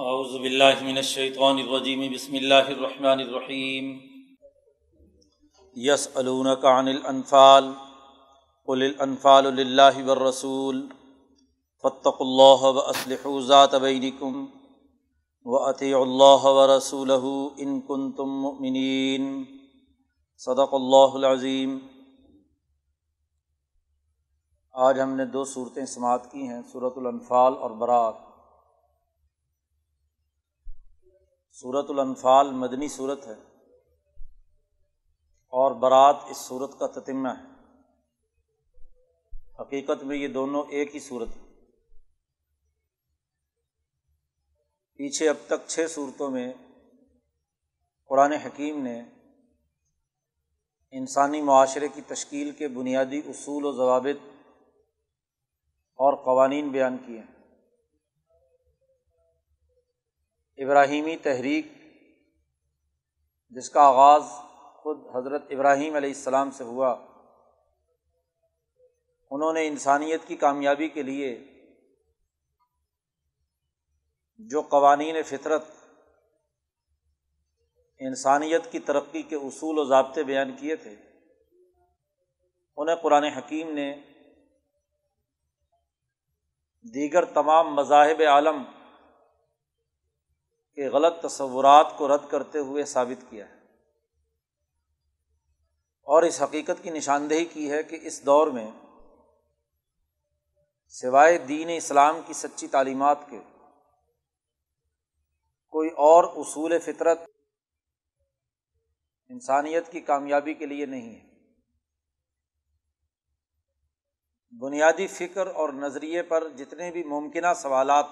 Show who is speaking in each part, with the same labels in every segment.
Speaker 1: اعوذ باللہ من الشیطان الرجیم، بسم اللہ الرحمن الرحیم۔ یسألونک عن الانفال، قل الانفال للہ والرسول، فاتقوا اللہ واسلحوا ذات بینکم، وأطیعوا اللہ ورسولہ ان کنتم مؤمنین۔ صدق اللہ العظیم۔ آج ہم نے دو صورتیں سماعت کی ہیں صورت الانفال اور برات۔ صورت الانفال مدنی صورت ہے اور برات اس صورت کا تتمہ ہے۔ حقیقت میں یہ دونوں ایک ہی صورت ہے پیچھے اب تک چھ صورتوں میں قرآن حکیم نے انسانی معاشرے کی تشکیل کے بنیادی اصول و ضوابط اور قوانین بیان کیے ہیں۔ ابراہیمی تحریک، جس کا آغاز خود حضرت ابراہیم علیہ السلام سے ہوا۔ انہوں نے انسانیت کی کامیابی کے لیے جو قوانین فطرت، انسانیت کی ترقی کے اصول و ضابطے بیان کیے تھے، انہیں قرآن حکیم نے دیگر تمام مذاہب عالم کے غلط تصورات کو رد کرتے ہوئے ثابت کیا ہے۔ اور اس حقیقت کی نشاندہی کی ہے کہ اس دور میں سوائے دین اسلام کی سچی تعلیمات کے کوئی اور اصول فطرت انسانیت کی کامیابی کے لیے نہیں ہے۔ بنیادی فکر اور نظریے پر جتنے بھی ممکنہ سوالات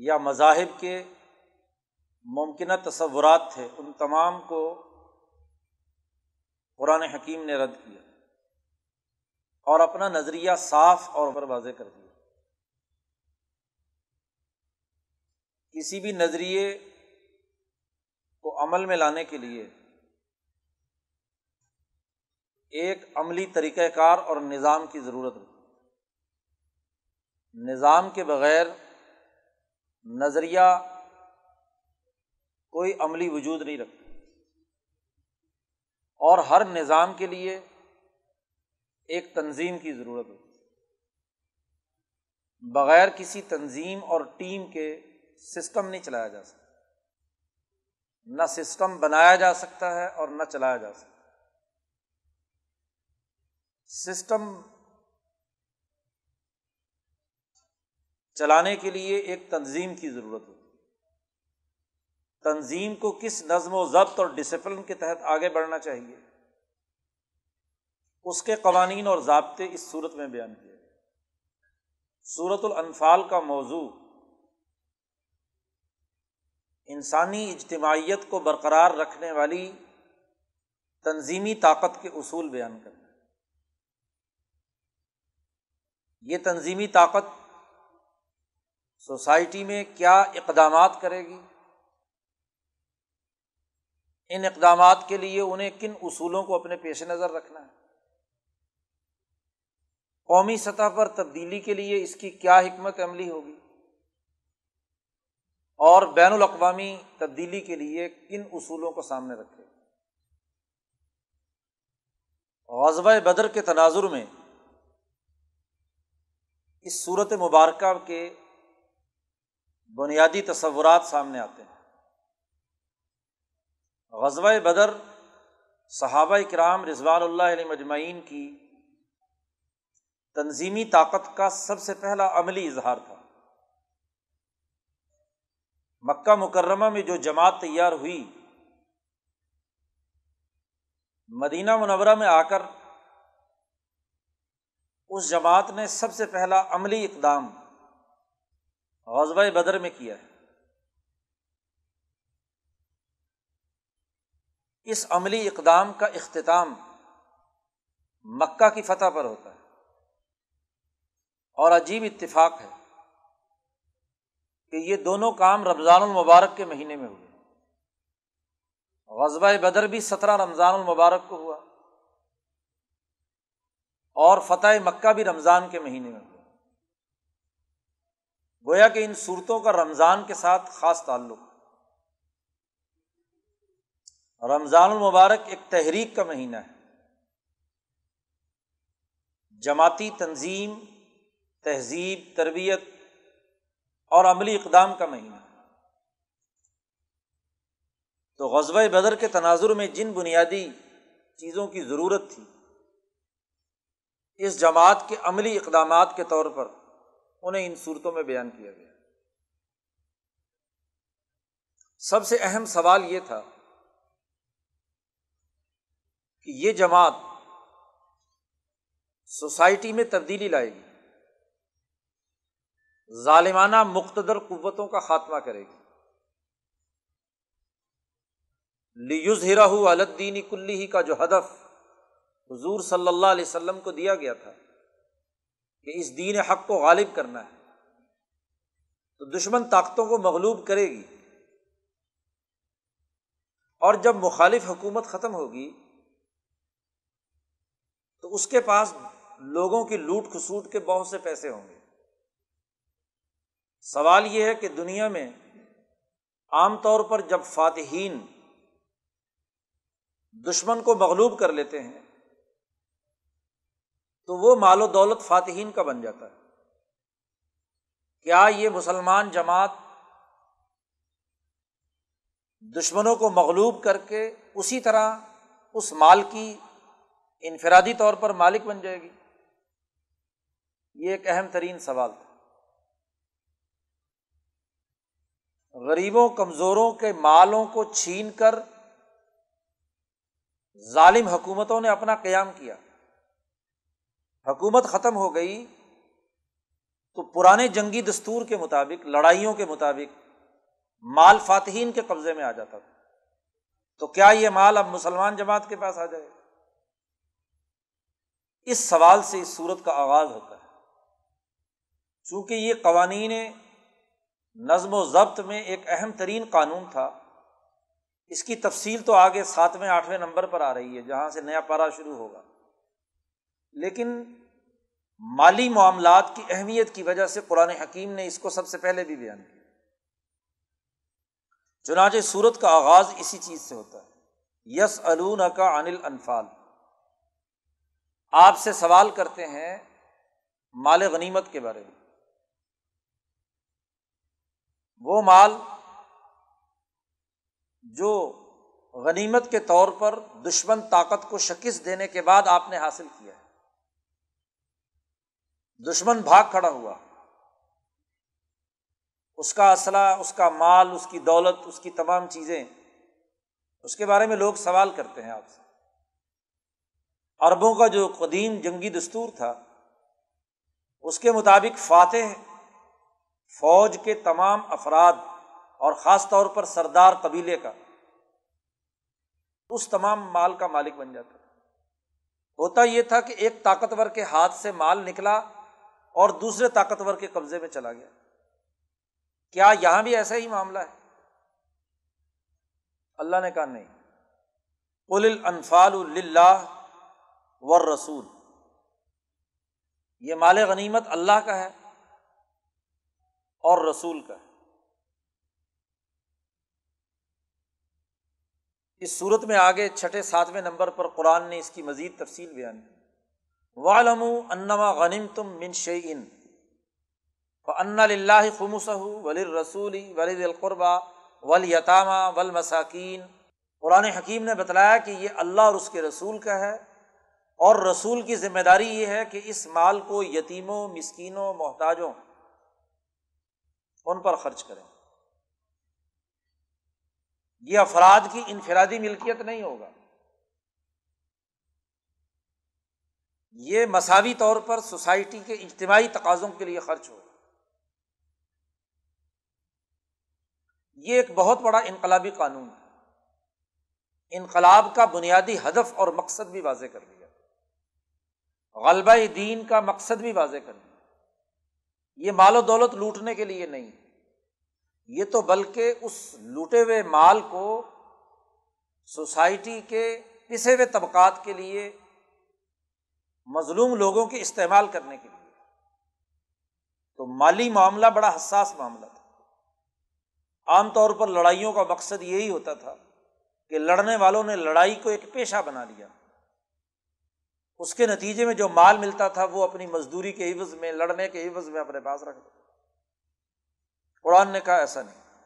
Speaker 1: یا مذاہب کے ممکنہ تصورات تھے، ان تمام کو قرآن حکیم نے رد کیا اور اپنا نظریہ صاف اور پر واضح کر دیا۔ کسی بھی نظریے کو عمل میں لانے کے لیے ایک عملی طریقۂ کار اور نظام کی ضرورت ہوتی نظام کے بغیر نظریہ کوئی عملی وجود نہیں رکھتا۔ اور ہر نظام کے لیے ایک تنظیم کی ضرورت ہوتی بغیر کسی تنظیم اور ٹیم کے سسٹم نہیں چلایا جا سکتا۔ نہ سسٹم بنایا جا سکتا ہے اور نہ چلایا جا سکتا۔ سسٹم چلانے کے لیے ایک تنظیم کی ضرورت ہوتی تنظیم کو کس نظم و ضبط اور ڈسپلن کے تحت آگے بڑھنا چاہیے؟ اس کے قوانین اور ضابطے اس صورت میں بیان کیے۔ صورت الانفال کا موضوع، انسانی اجتماعیت کو برقرار رکھنے والی تنظیمی طاقت کے اصول بیان کرنا۔ یہ تنظیمی طاقت سوسائٹی میں کیا اقدامات کرے گی؟ ان اقدامات کے لیے انہیں کن اصولوں کو اپنے پیش نظر رکھنا ہے؟ قومی سطح پر تبدیلی کے لیے اس کی کیا حکمت عملی ہوگی؟ اور بین الاقوامی تبدیلی کے لیے کن اصولوں کو سامنے رکھے؟ غزبۂ بدر کے تناظر میں اس صورت مبارکہ کے بنیادی تصورات سامنے آتے ہیں۔ غزوہ بدر صحابہ کرام رضوان اللہ علیہ مجمعین کی تنظیمی طاقت کا سب سے پہلا عملی اظہار تھا۔ مکہ مکرمہ میں جو جماعت تیار ہوئی، مدینہ منورہ میں آ کر اس جماعت نے سب سے پہلا عملی اقدام غزبۂ بدر میں کیا ہے۔ اس عملی اقدام کا اختتام مکہ کی فتح پر ہوتا ہے۔ اور عجیب اتفاق ہے کہ یہ دونوں کام رمضان المبارک کے مہینے میں ہوئے۔ غزبۂ بدر بھی سترہ رمضان المبارک کو ہوا اور فتح مکہ بھی رمضان کے مہینے میں ہوا۔ گویا کہ ان صورتوں کا رمضان کے ساتھ خاص تعلق۔ رمضان المبارک ایک تحریک کا مہینہ ہے۔ جماعتی تنظیم، تہذیب، تربیت اور عملی اقدام کا مہینہ تو غزب بدر کے تناظر میں جن بنیادی چیزوں کی ضرورت تھی، اس جماعت کے عملی اقدامات کے طور پر انہیں ان صورتوں میں بیان کیا گیا۔ سب سے اہم سوال یہ تھا کہ یہ جماعت سوسائٹی میں تبدیلی لائے گی، ظالمانہ مقتدر قوتوں کا خاتمہ کرے گی۔ لیوز ہیرا الدینی کلی ہی کا جو ہدف حضور صلی اللہ علیہ وسلم کو دیا گیا تھا کہ اس دین حق کو غالب کرنا ہے۔ تو دشمن طاقتوں کو مغلوب کرے گی۔ اور جب مخالف حکومت ختم ہوگی، تو اس کے پاس لوگوں کی لوٹ کھسوٹ کے بہت سے پیسے ہوں گے۔ سوال یہ ہے کہ دنیا میں عام طور پر جب فاتحین دشمن کو مغلوب کر لیتے ہیں تو وہ مال و دولت فاتحین کا بن جاتا ہے۔ کیا یہ مسلمان جماعت دشمنوں کو مغلوب کر کے اسی طرح اس مال کی انفرادی طور پر مالک بن جائے گی؟ یہ ایک اہم ترین سوال تھا غریبوں، کمزوروں کے مالوں کو چھین کر ظالم حکومتوں نے اپنا قیام کیا۔ حکومت ختم ہو گئی تو پرانے جنگی دستور کے مطابق، لڑائیوں کے مطابق مال فاتحین کے قبضے میں آ جاتا تھا۔ تو کیا یہ مال اب مسلمان جماعت کے پاس آ جائے اس سوال سے اس صورت کا آغاز ہوتا ہے۔ چونکہ یہ قوانین نظم و ضبط میں ایک اہم ترین قانون تھا، اس کی تفصیل تو آگے ساتویں، آٹھویں نمبر پر آ رہی ہے، جہاں سے نیا پارا شروع ہوگا۔ لیکن مالی معاملات کی اہمیت کی وجہ سے قرآن حکیم نے اس کو سب سے پہلے بھی بیان کیا۔ چنانچہ سورت کا آغاز اسی چیز سے ہوتا ہے۔ یس الون کا انل انفال آپ سے سوال کرتے ہیں مال غنیمت کے بارے میں۔ وہ مال جو غنیمت کے طور پر دشمن طاقت کو شکست دینے کے بعد آپ نے حاصل کیا۔ دشمن بھاگ کھڑا ہوا۔ اس کا اسلحہ، اس کا مال، اس کی دولت، اس کی تمام چیزیں۔ اس کے بارے میں لوگ سوال کرتے ہیں آپ سے۔ عربوں کا جو قدیم جنگی دستور تھا، اس کے مطابق فاتح فوج کے تمام افراد اور خاص طور پر سردار قبیلے کا، اس تمام مال کا مالک بن جاتا۔ ہوتا یہ تھا کہ ایک طاقتور کے ہاتھ سے مال نکلا اور دوسرے طاقتور کے قبضے میں چلا گیا۔ کیا یہاں بھی ایسا ہی معاملہ ہے؟ اللہ نے کہا نہیں۔ قل الفال اللہ ور رسول یہ مال غنیمت اللہ کا ہے اور رسول کا ہے۔ اس صورت میں آگے چھٹے ساتویں نمبر پر قرآن نے اس کی مزید تفصیل بیان کی۔ والم انما غنیم تم من شعین ان اللہ خمس ولی رسول ولی القربہ ول یتامہ ول مساکین قرآن حکیم نے بتلایا کہ یہ اللہ اور اس کے رسول کا ہے اور رسول کی ذمہ داری یہ ہے کہ اس مال کو یتیموں، مسکینوں، محتاجوں ان پر خرچ کریں۔ یہ افراد کی انفرادی ملکیت نہیں ہوگا۔ یہ مساوی طور پر سوسائٹی کے اجتماعی تقاضوں کے لیے خرچ ہوگا یہ ایک بہت بڑا انقلابی قانون ہے۔ انقلاب کا بنیادی ہدف اور مقصد بھی واضح کر دیا۔ غلبہ دین کا مقصد بھی واضح کر دیا۔ یہ مال و دولت لوٹنے کے لیے نہیں۔ یہ تو بلکہ اس لوٹے ہوئے مال کو سوسائٹی کے پسے ہوئے طبقات کے لیے مظلوم لوگوں کے استعمال کرنے کے لیے۔ تو مالی معاملہ بڑا حساس معاملہ تھا۔ عام طور پر لڑائیوں کا مقصد یہی ہوتا تھا کہ لڑنے والوں نے لڑائی کو ایک پیشہ بنا لیا۔ اس کے نتیجے میں جو مال ملتا تھا وہ اپنی مزدوری کے عوض میں، لڑنے کے عوض میں اپنے پاس رکھ قرآن نے کہا ایسا نہیں۔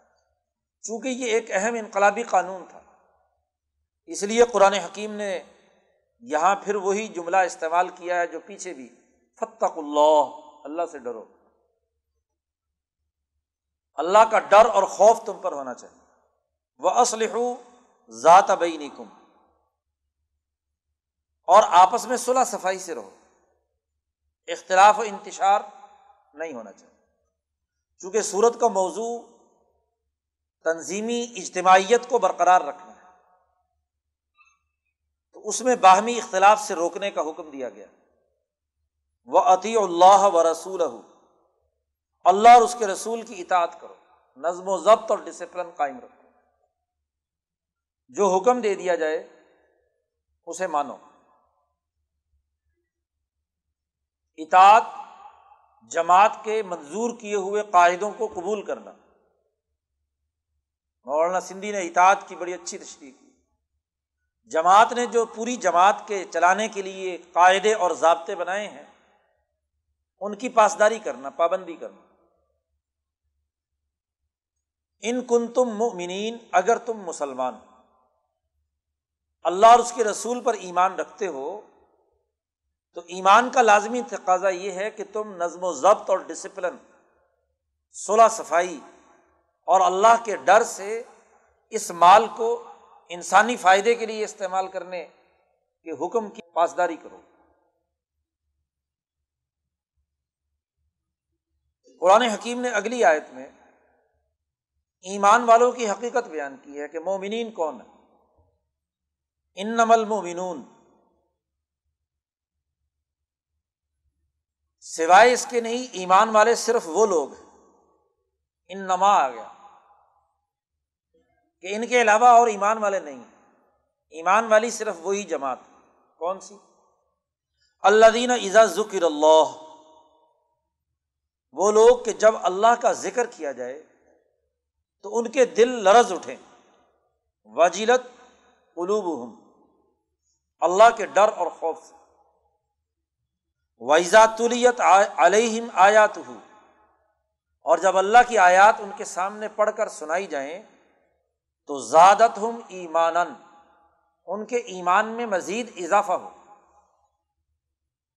Speaker 1: چونکہ یہ ایک اہم انقلابی قانون تھا، اس لیے قرآن حکیم نے یہاں پھر وہی جملہ استعمال کیا ہے جو پیچھے بھی فتق اللہ اللہ سے ڈرو۔ اللہ کا ڈر اور خوف تم پر ہونا چاہیے۔ وہ اسلح ذات بینی کم اور آپس میں صلح صفائی سے رہو۔ اختلاف و انتشار نہیں ہونا چاہیے۔ چونکہ صورت کا موضوع تنظیمی اجتماعیت کو برقرار رکھنا تو اس میں باہمی اختلاف سے روکنے کا حکم دیا گیا۔ وہ عطی اللہ و رسول اللہ اور اس کے رسول کی اطاعت کرو۔ نظم و ضبط اور ڈسپلن قائم رکھو۔ جو حکم دے دیا جائے، اسے مانو۔ اطاعت جماعت کے منظور کیے ہوئے قاعدوں کو قبول کرنا۔ مولانا سندھی نے اطاعت کی بڑی اچھی تشریح کی۔ جماعت نے جو پوری جماعت کے چلانے کے لیے قاعدے اور ضابطے بنائے ہیں، ان کی پاسداری کرنا، پابندی کرنا۔ ان کن تم مؤمنین، اگر تم مسلمان، اللہ اور اس کے رسول پر ایمان رکھتے ہو، تو ایمان کا لازمی تقاضا یہ ہے کہ تم نظم و ضبط اور ڈسپلن صلح صفائی اور اللہ کے ڈر سے اس مال کو انسانی فائدے کے لیے استعمال کرنے کے حکم کی پاسداری کرو۔ قرآن حکیم نے اگلی آیت میں ایمان والوں کی حقیقت بیان کی ہے کہ مومنین کون ہے ان نمل مومنون۔ سوائے اس کے نہیں، ایمان والے صرف وہ لوگ ان نما آ گیا۔ کہ ان کے علاوہ اور ایمان والے نہیں ایمان والی صرف وہی جماعت کون سی؟ اللہ دین ایزا ذکر اللہ۔ وہ لوگ کہ جب اللہ کا ذکر کیا جائے تو ان کے دل لرز اٹھیں۔ وجیلت قلوب اللہ کے ڈر اور خوف سے۔ ویزاتلیت علیہم آیات ہو اور جب اللہ کی آیات ان کے سامنے پڑھ کر سنائی جائیں تو زیادت ہم ایمان ان کے ایمان میں مزید اضافہ ہو۔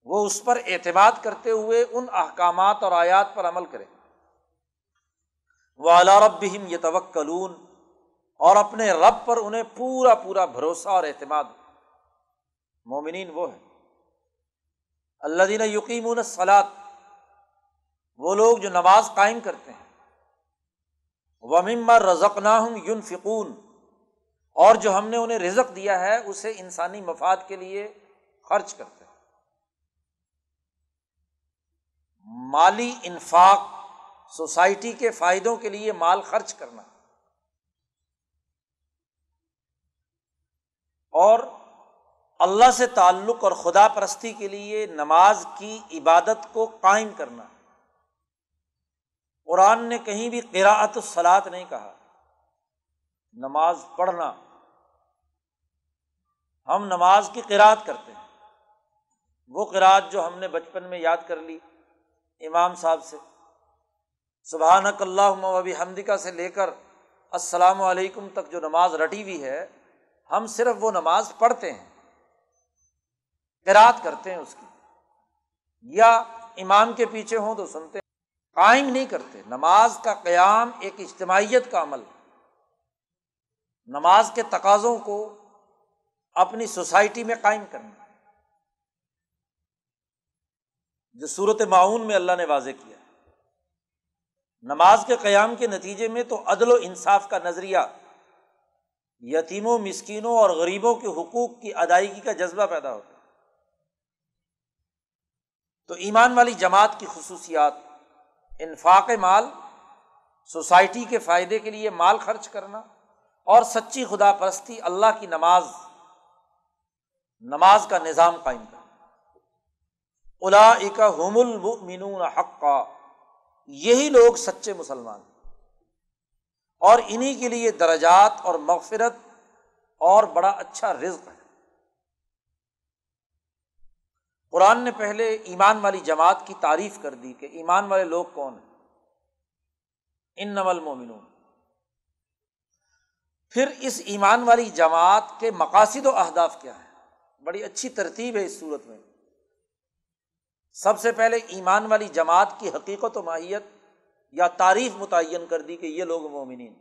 Speaker 1: وہ اس پر اعتماد کرتے ہوئے ان احکامات اور آیات پر عمل کرے وہ اللہ رب یہ توکلون اور اپنے رب پر انہیں پورا پورا بھروسہ اور اعتماد۔ مومنین وہ ہے اللہ دین یقین سلاد وہ لوگ جو نماز قائم کرتے ہیں۔ ومر رزق نہ ہوں یون فکون اور جو ہم نے انہیں رزق دیا ہے، اسے انسانی مفاد کے لیے خرچ کرتے ہیں۔ مالی انفاق سوسائٹی کے فائدوں کے لیے مال خرچ کرنا۔ اور اللہ سے تعلق اور خدا پرستی کے لیے نماز کی عبادت کو قائم کرنا۔ قرآن نے کہیں بھی قراعت الصلاط نہیں کہا۔ نماز پڑھنا۔ ہم نماز کی قرآت کرتے ہیں۔ وہ قرآت جو ہم نے بچپن میں یاد کر لی امام صاحب سے۔ سبحان اللہ وبی حمدکا سے لے کر السلام علیکم تک جو نماز رٹی ہوئی ہے، ہم صرف وہ نماز پڑھتے ہیں۔ قرات کرتے ہیں اس کی۔ یا امام کے پیچھے ہوں تو سنتے قائم نہیں کرتے۔ نماز کا قیام ایک اجتماعیت کا عمل نماز کے تقاضوں کو اپنی سوسائٹی میں قائم کرنا۔ جو صورت معاون میں اللہ نے واضح کیا۔ نماز کے قیام کے نتیجے میں تو عدل و انصاف کا نظریہ۔ یتیموں، مسکینوں اور غریبوں کے حقوق کی ادائیگی کا جذبہ پیدا ہوتا تو ایمان والی جماعت کی خصوصیات۔ انفاق مال، سوسائٹی کے فائدے کے لیے مال خرچ کرنا اور سچی خدا پرستی، اللہ کی نماز نماز کا نظام قائم کرنا۔ الا حق کا یہی لوگ سچے مسلمان اور انہیں کے لیے درجات اور مغفرت اور بڑا اچھا رزق ہے۔ قرآن نے پہلے ایمان والی جماعت کی تعریف کر دی کہ ایمان والے لوگ کون ہیں۔ ان نمل مومنون پھر اس ایمان والی جماعت کے مقاصد و اہداف کیا ہے بڑی اچھی ترتیب ہے اس صورت میں۔ سب سے پہلے ایمان والی جماعت کی حقیقت و ماہیت یا تعریف متعین کر دی کہ یہ لوگ مومنین۔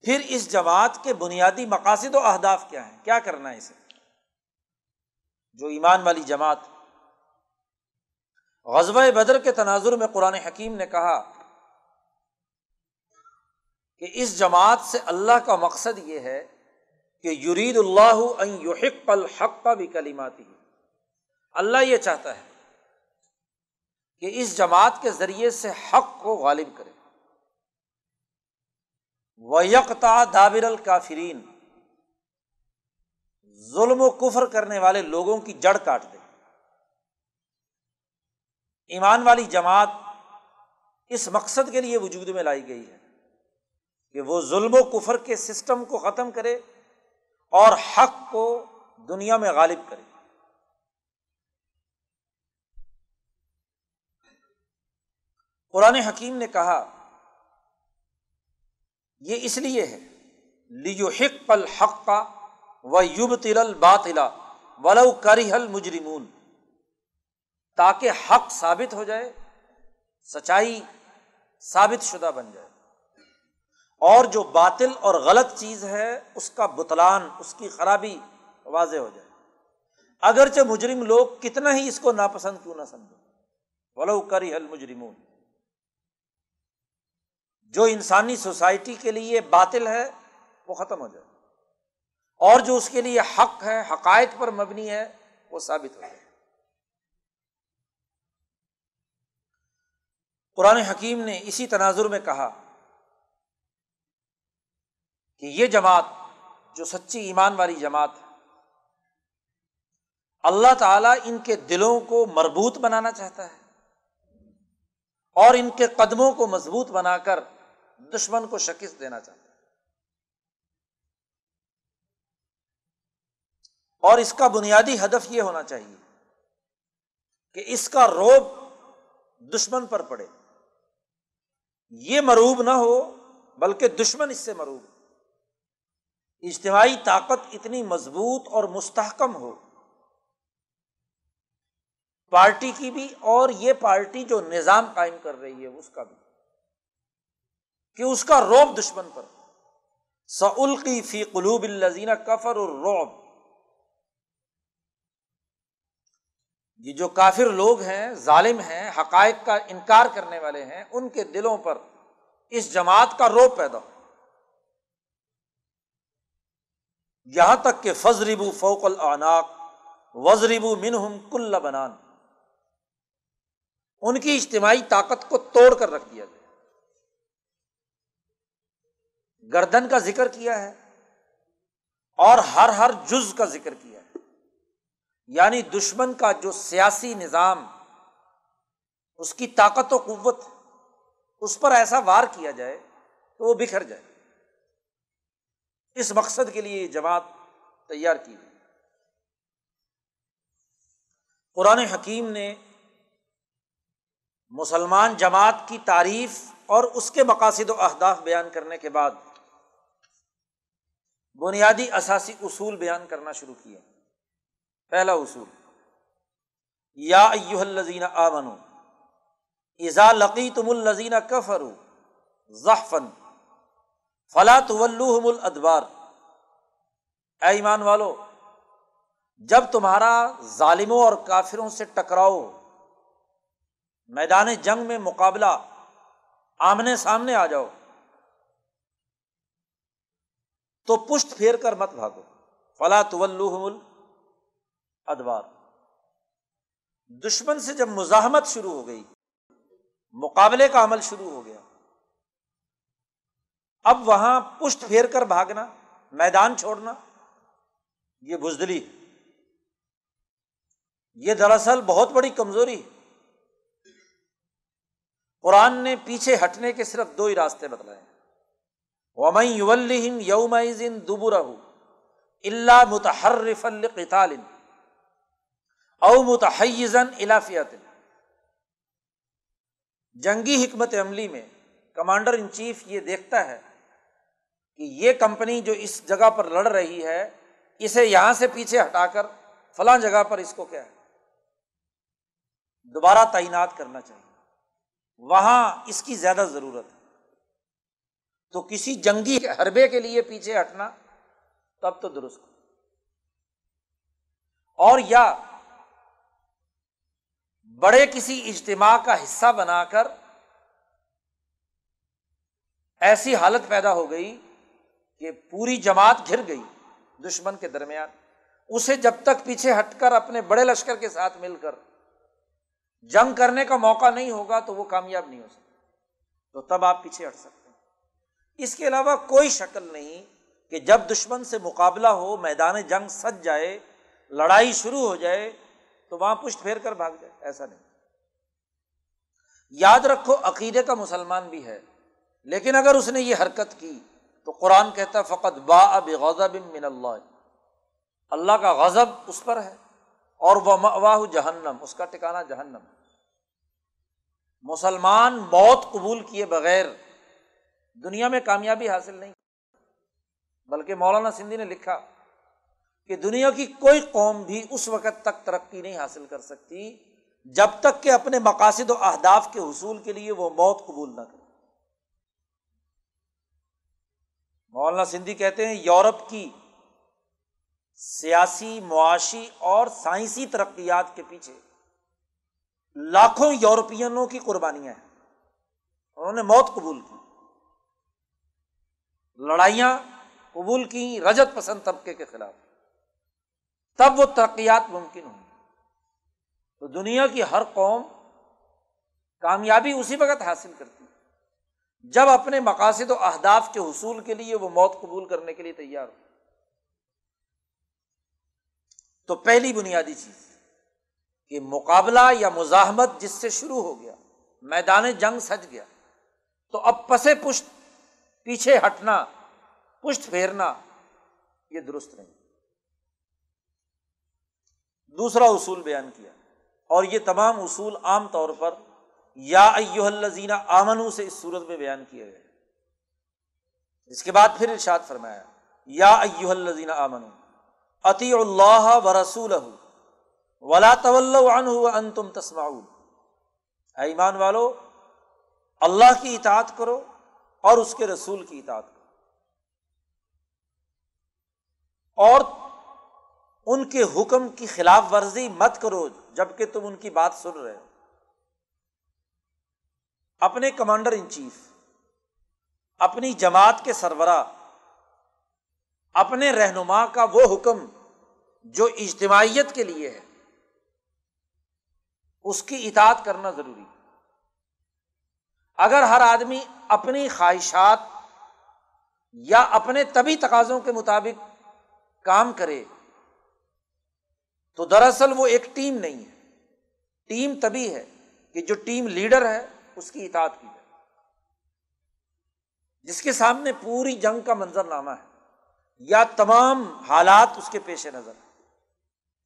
Speaker 1: پھر اس جماعت کے بنیادی مقاصد و اہداف کیا ہیں؟ کیا کرنا ہے اسے؟ جو ایمان والی جماعت۔ غزب بدر کے تناظر میں قرآن حکیم نے کہا کہ اس جماعت سے اللہ کا مقصد یہ ہے کہ یرید اللہ یحق الحق کا بھی کلیماتی اللہ یہ چاہتا ہے کہ اس جماعت کے ذریعے سے حق کو غالب کرے۔ ویکتا دابر الکافرین ظلم و کفر کرنے والے لوگوں کی جڑ کاٹ دے۔ ایمان والی جماعت اس مقصد کے لیے وجود میں لائی گئی ہے کہ وہ ظلم و کفر کے سسٹم کو ختم کرے اور حق کو دنیا میں غالب کرے۔ قرآن حکیم نے کہا، یہ اس لیے ہے لیو حق پل حق کا و یوب تل باطلا ولو کری حل مجرمون تاکہ حق ثابت ہو جائے، سچائی ثابت شدہ بن جائے۔ اور جو باطل اور غلط چیز ہے، اس کا بتلان اس کی خرابی واضح ہو جائے۔ اگرچہ مجرم لوگ کتنا ہی اس کو ناپسند کیوں نہ سمجھے ولو کری حل مجرمون جو انسانی سوسائٹی کے لیے باطل ہے، وہ ختم ہو جائے۔ اور جو اس کے لیے حق ہے، حقائق پر مبنی ہے، وہ ثابت ہو جائے۔ قرآن حکیم نے اسی تناظر میں کہا کہ یہ جماعت جو سچی ایمان والی جماعت ہے، اللہ تعالیٰ ان کے دلوں کو مربوط بنانا چاہتا ہے اور ان کے قدموں کو مضبوط بنا کر دشمن کو شکست دینا چاہتا ہے۔ اور اس کا بنیادی ہدف یہ ہونا چاہیے کہ اس کا روب دشمن پر پڑے۔ یہ مروب نہ ہو، بلکہ دشمن اس سے مروب۔ اجتماعی طاقت اتنی مضبوط اور مستحکم ہو۔ پارٹی کی بھی اور یہ پارٹی جو نظام قائم کر رہی ہے، اس کا بھی۔ کہ اس کا روب دشمن پر۔ سعلقی فی قلوب الزین کفر اور روب یہ جو کافر لوگ ہیں، ظالم ہیں، حقائق کا انکار کرنے والے ہیں، ان کے دلوں پر اس جماعت کا روب پیدا ہو۔ یہاں تک کہ فضربو فوق العناق وزربو منہم کل بنان۔ ان کی اجتماعی طاقت کو توڑ کر رکھ دیا جائے گردن کا ذکر کیا ہے اور ہر ہر جز کا ذکر کیا۔ یعنی دشمن کا جو سیاسی نظام، اس کی طاقت و قوت، اس پر ایسا وار کیا جائے تو وہ بکھر جائے۔ اس مقصد کے لیے یہ جماعت تیار کی گئی۔ قرآن حکیم نے مسلمان جماعت کی تعریف اور اس کے مقاصد و اہداف بیان کرنے کے بعد بنیادی اثاثی اصول بیان کرنا شروع کیے۔ پہلا اصول، یا ایوہ الزین آمنو ایزا لقی تم الزین کفرو ظہفن فلا طلوحم الادبار۔ اے ایمان والو، جب تمہارا ظالموں اور کافروں سے ٹکراؤ، میدان جنگ میں مقابلہ آمنے سامنے آ جاؤ، تو پشت پھیر کر مت بھاگو۔ فلا طلوحم ادوار۔ دشمن سے جب مزاحمت شروع ہو گئی، مقابلے کا عمل شروع ہو گیا۔ اب وہاں پشت پھیر کر بھاگنا، میدان چھوڑنا، یہ بزدلی ہے۔ یہ دراصل بہت بڑی کمزوری ہے۔ قرآن نے پیچھے ہٹنے کے صرف دو ہی راستے بتلائے ومئی یوم یوم دبر اللہ متحرف القتال او متحزن الافیت جنگی حکمت عملی میں کمانڈر ان چیف یہ دیکھتا ہے کہ یہ کمپنی جو اس جگہ پر لڑ رہی ہے، اسے یہاں سے پیچھے ہٹا کر فلاں جگہ پر اس کو کیا ہے؟ دوبارہ تعینات کرنا چاہیے۔ وہاں اس کی زیادہ ضرورت ہے۔ تو کسی جنگی حربے کے لیے پیچھے ہٹنا تب تو درست۔ اور یا بڑے کسی اجتماع کا حصہ بنا کر ایسی حالت پیدا ہو گئی کہ پوری جماعت گھر گئی دشمن کے درمیان۔ اسے جب تک پیچھے ہٹ کر اپنے بڑے لشکر کے ساتھ مل کر جنگ کرنے کا موقع نہیں ہوگا تو وہ کامیاب نہیں ہو سکتا۔ تو تب آپ پیچھے ہٹ سکتے ہیں۔ اس کے علاوہ کوئی شکل نہیں کہ جب دشمن سے مقابلہ ہو، میدان جنگ سج جائے، لڑائی شروع ہو جائے تو وہاں پشت پھیر کر بھاگ جائے، ایسا نہیں۔ یاد رکھو، عقیدے کا مسلمان بھی ہے، لیکن اگر اس نے یہ حرکت کی تو قرآن کہتا فقط با اب غضب من اللہ اللہ کا غضب اس پر ہے، اور وہ واہ جہنم اس کا ٹکانا جہنم۔ مسلمان موت قبول کیے بغیر دنیا میں کامیابی حاصل نہیں، بلکہ مولانا سندھی نے لکھا کہ دنیا کی کوئی قوم بھی اس وقت تک ترقی نہیں حاصل کر سکتی جب تک کہ اپنے مقاصد و اہداف کے حصول کے لیے وہ موت قبول نہ کرے۔ مولانا سندھی کہتے ہیں، یورپ کی سیاسی، معاشی اور سائنسی ترقیات کے پیچھے لاکھوں یورپینوں کی قربانیاں ہیں۔ انہوں نے موت قبول کی۔ لڑائیاں قبول کی رجت پسند طبقے کے خلاف۔ تب وہ ترقیات ممکن ہوں تو دنیا کی ہر قوم کامیابی اسی وقت حاصل کرتی جب اپنے مقاصد و اہداف کے حصول کے لیے وہ موت قبول کرنے کے لیے تیار ہو۔ تو پہلی بنیادی چیز، کہ مقابلہ یا مزاحمت جس سے شروع ہو گیا، میدان جنگ سج گیا، تو اب پسے پشت، پیچھے ہٹنا، پشت پھیرنا، یہ درست نہیں۔ دوسرا اصول بیان کیا۔ اور یہ تمام اصول عام طور پر یا ایو الزینہ آمنو سے اس صورت میں بیان کیے گئے۔ اس کے بعد پھر ارشاد فرمایا، یا ایو الزین آمن عطی اللہ و رسول ولا طول ان تم تسما ایمان والو، اللہ کی اطاعت کرو اور اس کے رسول کی اطاعت کرو۔ اور ان کے حکم کی خلاف ورزی مت کرو جبکہ تم ان کی بات سن رہے ہو۔ اپنے کمانڈر ان چیف، اپنی جماعت کے سربراہ اپنے رہنما کا وہ حکم جو اجتماعیت کے لیے ہے، اس کی اطاعت کرنا ضروری۔ اگر ہر آدمی اپنی خواہشات یا اپنے طبی تقاضوں کے مطابق کام کرے تو دراصل وہ ایک ٹیم نہیں ہے۔ ٹیم تبھی ہے کہ جو ٹیم لیڈر ہے، اس کی اطاعت کی جائے۔ جس کے سامنے پوری جنگ کا منظر نامہ ہے، یا تمام حالات اس کے پیش نظر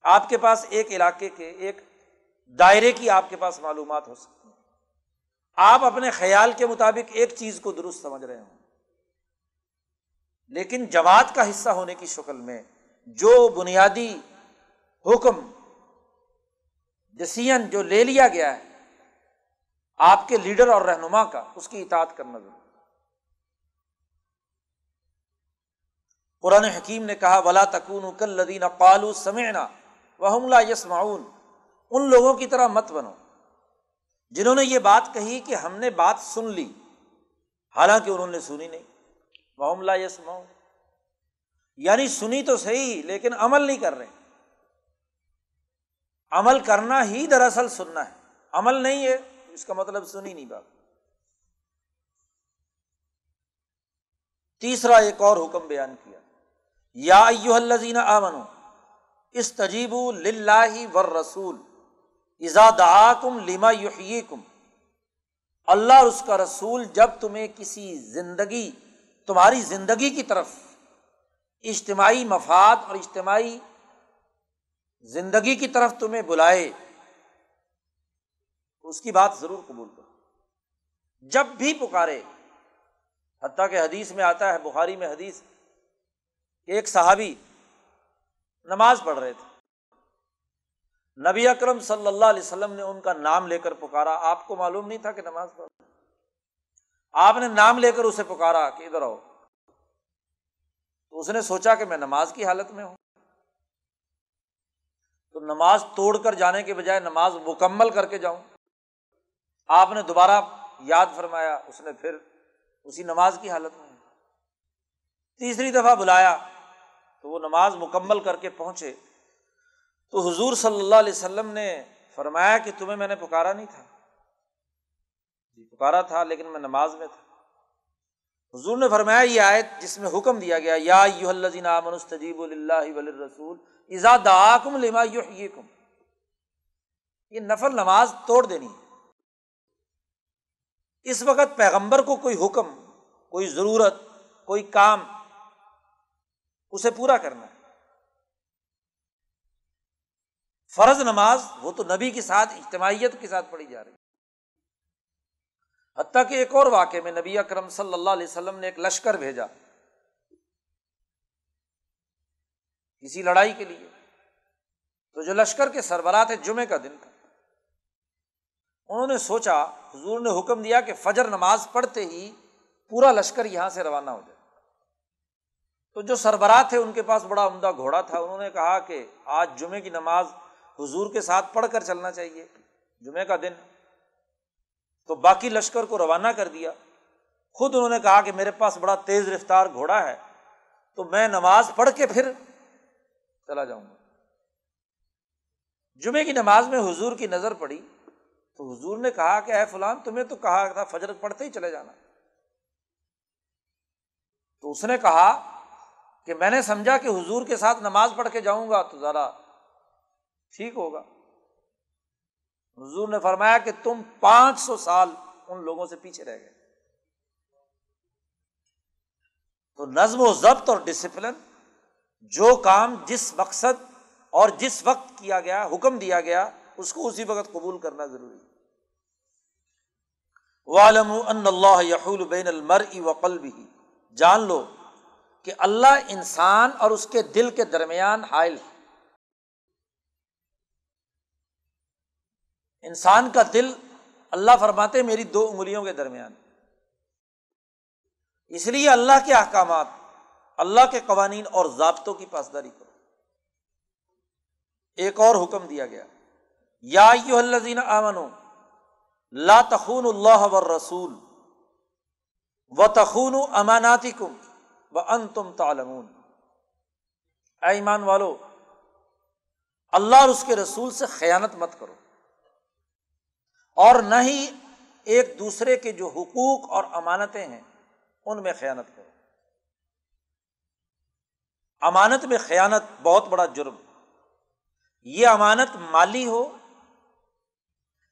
Speaker 1: آپ کے پاس ایک علاقے کے، ایک دائرے کی آپ کے پاس معلومات ہو سکتی ہیں۔ آپ اپنے خیال کے مطابق ایک چیز کو درست سمجھ رہے ہوں۔ لیکن جماعت کا حصہ ہونے کی شکل میں جو بنیادی حکم ڈسیزن جو لے لیا گیا ہے، آپ کے لیڈر اور رہنما کا، اس کی اطاعت کرنا ضروری قرآن حکیم نے کہا، ولا تکون کل لدین قالو سمعنا وہ یس معاون ان لوگوں کی طرح مت بنو۔ جنہوں نے یہ بات کہی کہ ہم نے بات سن لی، حالانکہ انہوں نے سنی نہیں۔ وہ یس معاون یعنی سنی تو صحیح، لیکن عمل نہیں کر رہے۔ عمل کرنا ہی دراصل سننا ہے۔ عمل نہیں ہے، اس کا مطلب سنی نہیں بات۔ تیسرا ایک اور حکم بیان کیا۔ یا ایو الزین آمن اس تجیب ور رسول ازاد کم لما کم اللہ اور اس کا رسول جب تمہیں کسی زندگی، تمہاری زندگی کی طرف اجتماعی مفاد اور اجتماعی زندگی کی طرف تمہیں بلائے، اس کی بات ضرور قبول کرو۔ جب بھی پکارے، حتیٰ کہ حدیث میں آتا ہے، بخاری میں حدیث ایک صحابی نماز پڑھ رہے تھے۔ نبی اکرم صلی اللہ علیہ وسلم نے ان کا نام لے کر پکارا۔ آپ کو معلوم نہیں تھا کہ نماز پڑھ آپ نے نام لے کر اسے پکارا کہ ادھر آؤ۔ تو اس نے سوچا کہ میں نماز کی حالت میں ہوں۔ تو نماز توڑ کر جانے کے بجائے نماز مکمل کر کے جاؤں۔ آپ نے دوبارہ یاد فرمایا، اس نے پھر اسی نماز کی حالت میں۔ تیسری دفعہ بلایا تو وہ نماز مکمل کر کے پہنچے۔ تو حضور صلی اللہ علیہ وسلم نے فرمایا کہ تمہیں میں نے پکارا نہیں تھا۔ جی پکارا تھا، لیکن میں نماز میں تھا۔ حضور نے فرمایا، یہ آیت جس میں حکم دیا گیا، یا یو الزین منستجیب اللہ ولی رسول ایزاد لما یحییکم یہ نفل نماز توڑ دینی ہے۔ اس وقت پیغمبر کو کوئی حکم، کوئی ضرورت، کوئی کام، اسے پورا کرنا ہے۔ فرض نماز وہ تو نبی کے ساتھ، اجتماعیت کے ساتھ پڑھی جا رہی حتیٰ کہ ایک اور واقعے میں نبی اکرم صلی اللہ علیہ وسلم نے ایک لشکر بھیجا۔ کسی لڑائی کے لیے۔ تو جو لشکر کے سربراہ تھے جمعے کا دن تھا انہوں نے سوچا، حضور نے حکم دیا کہ فجر نماز پڑھتے ہی پورا لشکر یہاں سے روانہ ہو جائے۔ تو جو سربراہ تھے، ان کے پاس بڑا عمدہ گھوڑا تھا۔ انہوں نے کہا کہ آج جمعے کی نماز حضور کے ساتھ پڑھ کر چلنا چاہیے جمعے کا دن۔ تو باقی لشکر کو روانہ کر دیا۔ خود انہوں نے کہا کہ میرے پاس بڑا تیز رفتار گھوڑا ہے، تو میں نماز پڑھ کے پھر چلا جاؤں گا۔ جمعے کی نماز میں حضور کی نظر پڑی تو حضور نے کہا کہ اے فلان، تمہیں تو کہا تھا فجر پڑھتے ہی چلے جانا۔ تو اس نے کہا کہ میں نے سمجھا کہ حضور کے ساتھ نماز پڑھ کے جاؤں گا تو ذرا ٹھیک ہوگا۔ حضور نے فرمایا کہ تم پانچ سو سال ان لوگوں سے پیچھے رہ گئے۔ تو نظم و ضبط اور ڈسپلن جو کام جس مقصد اور جس وقت کیا گیا، حکم دیا گیا، اس کو اسی وقت قبول کرنا ضروری والم ان اللہ یحول بین المر وقل بھی جان لو کہ اللہ انسان اور اس کے دل کے درمیان حائل ہے۔ انسان کا دل، اللہ فرماتے میری دو انگلیوں کے درمیان۔ اس لیے اللہ کے احکامات اللہ کے قوانین اور ضابطوں کی پاسداری کرو۔ ایک اور حکم دیا گیا۔ یا الزین امن لا تخون اللہ و رسول و تخون اماناتی کم و ان تم تالمون ایمان والو، اللہ اور اس کے رسول سے خیانت مت کرو۔ اور نہ ہی ایک دوسرے کے جو حقوق اور امانتیں ہیں، ان میں خیانت کرو۔ امانت میں خیانت بہت بڑا جرم یہ امانت مالی ہو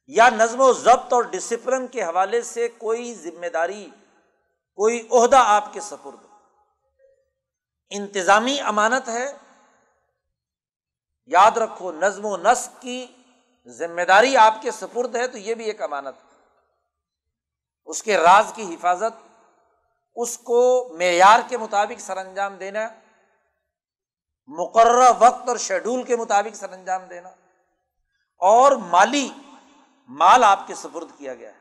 Speaker 1: یا نظم و ضبط اور ڈسپلن کے حوالے سے کوئی ذمہ داری، کوئی عہدہ آپ کے سپرد انتظامی امانت ہے۔ یاد رکھو، نظم و نسق کی ذمہ داری آپ کے سپرد ہے تو یہ بھی ایک امانت ہے۔ اس کے راز کی حفاظت، اس کو معیار کے مطابق سر انجام دینا مقررہ وقت اور شیڈول کے مطابق سر انجام دینا اور مالی مال آپ کے سپرد کیا گیا ہے،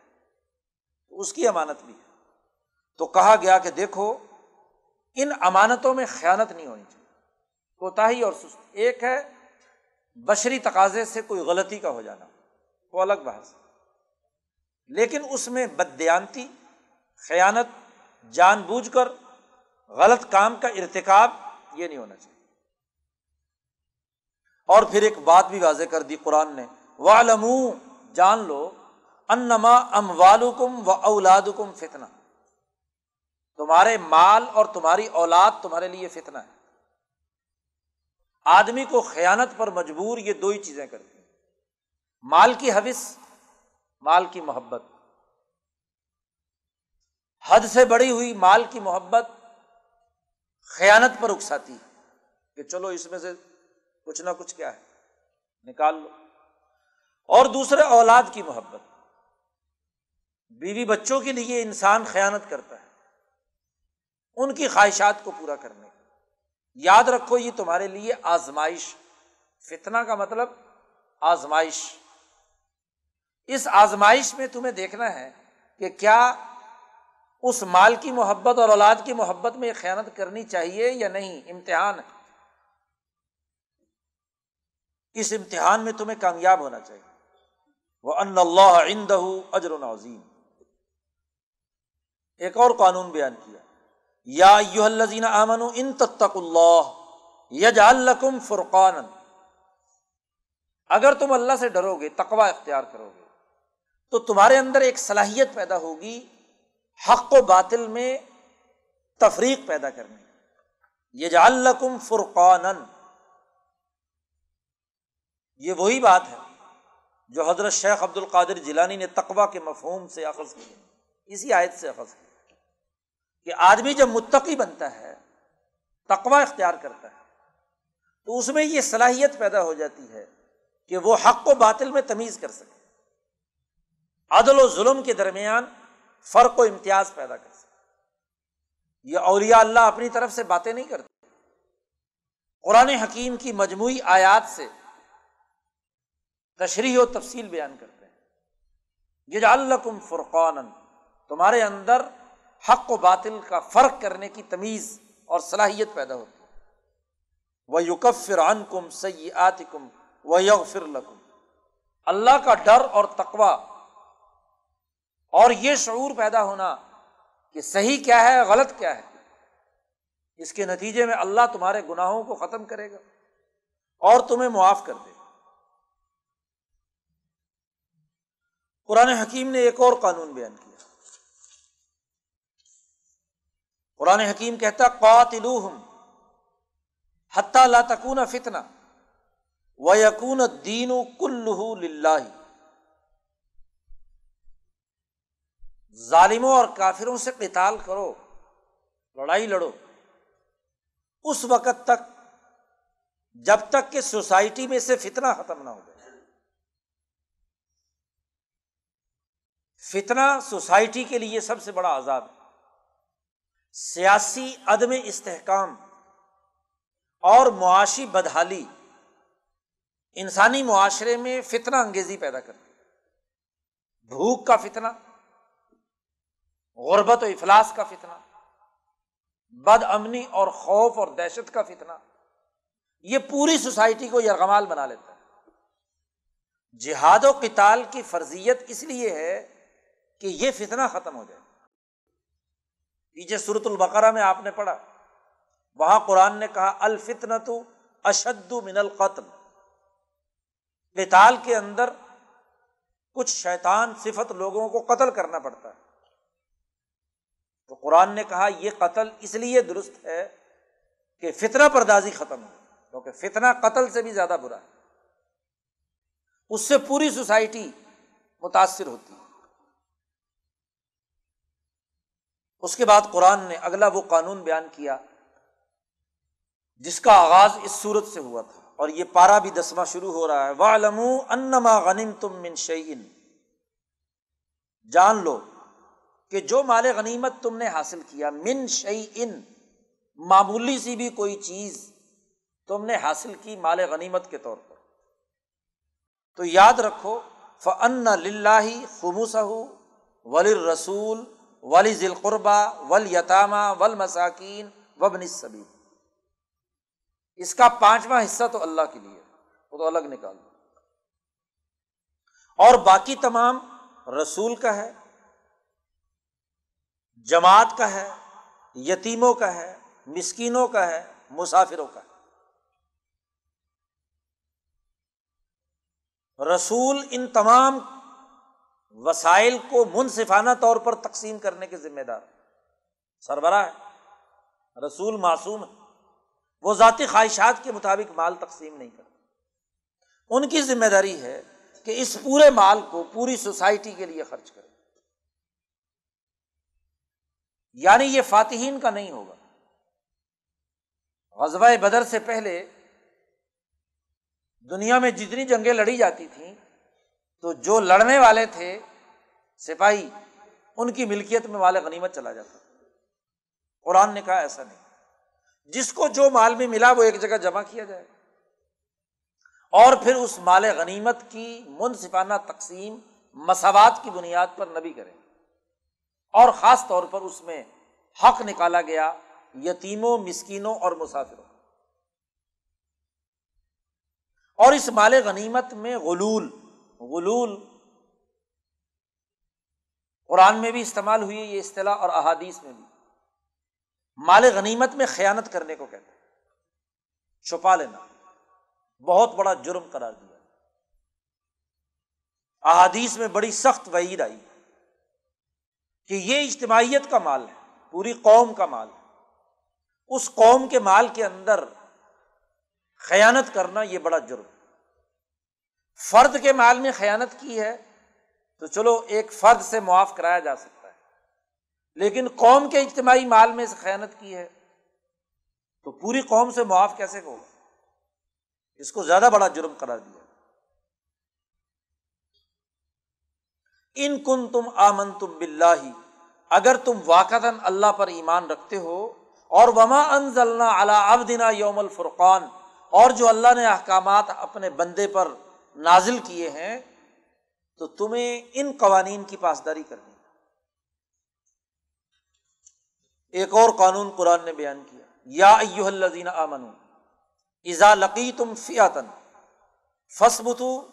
Speaker 1: تو اس کی امانت بھی ہے۔ تو کہا گیا کہ دیکھو، ان امانتوں میں خیانت نہیں ہونی چاہیے۔ کوتاہی اور سست۔ ایک ہے، بشری تقاضے سے کوئی غلطی کا ہو جانا، وہ الگ بحث لیکن اس میں بدیانتی خیانت، جان بوجھ کر، غلط کام کا ارتکاب یہ نہیں ہونا چاہیے۔ اور پھر ایک بات بھی واضح کر دی قرآن نے۔ والم جان لو انما ام والم و اولاد کم فتنا تمہارے مال اور تمہاری اولاد تمہارے لیے فتنا ہے۔ آدمی کو خیانت پر مجبور یہ دو ہی چیزیں کرتی ہیں۔ مال کی حوث، مال کی محبت۔ حد سے بڑی ہوئی مال کی محبت خیانت پر اکساتی ہے کہ چلو اس میں سے کچھ نہ کچھ کیا ہے، نکال لو۔ اور دوسرے اولاد کی محبت۔ بیوی بچوں کے لیے انسان خیانت کرتا ہے، ان کی خواہشات کو پورا کرنے کی یاد رکھو، یہ تمہارے لیے آزمائش فتنا کا مطلب آزمائش۔ اس آزمائش میں تمہیں دیکھنا ہے کہ کیا اس مال کی محبت اور اولاد کی محبت میں خیانت کرنی چاہیے یا نہیں، امتحان ہے۔ اس امتحان میں تمہیں کامیاب ہونا چاہیے۔ وہ ان اللہ عندہ اجر و نظیم ایک اور قانون بیان کیا۔ یا یو الزین امن ان تک اللہ یج الکم فرقان اگر تم اللہ سے ڈرو گے تقوا اختیار کرو گے تو تمہارے اندر ایک صلاحیت پیدا ہوگی، حق و باطل میں تفریق پیدا کرنے۔ یہ جالکم فرقان یہ وہی بات ہے جو حضرت شیخ عبد القادر جیلانی نے تقوا کے مفہوم سے اخذ کی اسی آیت سے اخذ کی کہ آدمی جب متقی بنتا ہے تقوا اختیار کرتا ہے، تو اس میں یہ صلاحیت پیدا ہو جاتی ہے کہ وہ حق و باطل میں تمیز کر سکے۔ عدل و ظلم کے درمیان فرق و امتیاز پیدا کر سکے۔ یہ اولیاء اللہ اپنی طرف سے باتیں نہیں کرتے۔ قرآن حکیم کی مجموعی آیات سے تشریح و تفصیل بیان کرتے ہیں۔ یہ الکم فرقان تمہارے اندر حق و باطل کا فرق کرنے کی تمیز اور صلاحیت پیدا ہوتی ہے۔ وہ یوکفر ان کم سی کم وہ یغفر لکم اللہ کا ڈر اور تقوا اور یہ شعور پیدا ہونا کہ صحیح کیا ہے، غلط کیا ہے۔ اس کے نتیجے میں اللہ تمہارے گناہوں کو ختم کرے گا اور تمہیں معاف کر دے قرآن حکیم نے ایک اور قانون بیان کیا۔ قرآن حکیم کہتا قاتل حتیٰ لا تکون فتنا و یقون دین کلّہ ظالموں اور کافروں سے قتال کرو، لڑائی لڑو۔ اس وقت تک، جب تک کہ سوسائٹی میں سے فتنا ختم نہ ہو جائے۔ فتنا سوسائٹی کے لیے سب سے بڑا عذاب ہے۔ سیاسی عدم استحکام اور معاشی بدحالی انسانی معاشرے میں فتنا انگیزی پیدا کرتی بھوک کا فتنا غربت و افلاس کا فتنا بد امنی اور خوف اور دہشت کا فتنا یہ پوری سوسائٹی کو یرغمال بنا لیتا ہے۔ جہاد و قتال کی فرضیت اس لیے ہے کہ یہ فتنا ختم ہو جائے۔ پیچھے سورت البقرہ میں آپ نے پڑھا۔ وہاں قرآن نے کہا الفتن تو اشد من القتل۔ قتال کے اندر کچھ شیطان صفت لوگوں کو قتل کرنا پڑتا ہے۔ تو قرآن نے کہا، یہ قتل اس لیے درست ہے کہ فتنا پردازی ختم ہو۔ کیونکہ فتنا قتل سے بھی زیادہ برا ہے۔ اس سے پوری سوسائٹی متاثر ہوتی ہے۔ اس کے بعد قرآن نے اگلا وہ قانون بیان کیا جس کا آغاز اس صورت سے ہوا تھا اور یہ پارا بھی دسواں شروع ہو رہا ہے۔ والم انما غنیم تم من شعین جان لو کہ جو مال غنیمت تم نے حاصل کیا من شعین معمولی سی بھی کوئی چیز تم نے حاصل کی مال غنیمت کے طور پر۔ تو یاد رکھو فن لاہ خموس ولی رسول ولی ذیل قربا ول یتامہ ول مساکین وبن صبی اس کا پانچواں حصہ تو اللہ کے لیے، وہ تو الگ نکال دو۔ اور باقی تمام رسول کا ہے، جماعت کا ہے، یتیموں کا ہے، مسکینوں کا ہے، مسافروں کا ہے۔ رسول ان تمام وسائل کو منصفانہ طور پر تقسیم کرنے کے ذمہ دار سربراہ ہے، رسول معصوم ہے، وہ ذاتی خواہشات کے مطابق مال تقسیم نہیں کرتے ان کی ذمہ داری ہے کہ اس پورے مال کو پوری سوسائٹی کے لیے خرچ کرے۔ یعنی یہ فاتحین کا نہیں ہوگا۔ غزوہ بدر سے پہلے دنیا میں جتنی جنگیں لڑی جاتی تھیں تو جو لڑنے والے تھے سپاہی، ان کی ملکیت میں مال غنیمت چلا جاتا۔ قرآن نے کہا ایسا نہیں۔ جس کو جو مال بھی ملا، وہ ایک جگہ جمع کیا جائے۔ اور پھر اس مال غنیمت کی منصفانہ تقسیم، مساوات کی بنیاد پر نبی کرے اور خاص طور پر اس میں حق نکالا گیا یتیموں، مسکینوں اور مسافروں۔ اور اس مال غنیمت میں غلول غلول۔ قرآن میں بھی استعمال ہوئی یہ اصطلاح اور احادیث میں بھی۔ مال غنیمت میں خیانت کرنے کو کہتے ہیں۔ چھپا لینا۔ بہت بڑا جرم قرار دیا۔ احادیث میں بڑی سخت وعید آئی کہ یہ اجتماعیت کا مال ہے، پوری قوم کا مال ہے۔ اس قوم کے مال کے اندر خیانت کرنا یہ بڑا جرم۔ فرد کے مال میں خیانت کی ہے تو چلو ایک فرد سے معاف کرایا جا سکتا ہے۔ لیکن قوم کے اجتماعی مال میں سے خیانت کی ہے تو پوری قوم سے معاف کیسے ہوگا؟ اس کو زیادہ بڑا جرم قرار دیا۔ ان کن تم آمن تم بلّہ اگر تم واقع اللہ پر ایمان رکھتے ہو، اور وما انزلنا اللہ ابدنا یوم الفرقان، اور جو اللہ نے احکامات اپنے بندے پر نازل کیے ہیں، تو تمہیں ان قوانین کی پاسداری کرنی ایک اور قانون قرآن نے بیان کیا۔ یا ایوہ الذین آمنو ازا لقی تم فیاتن فسبتو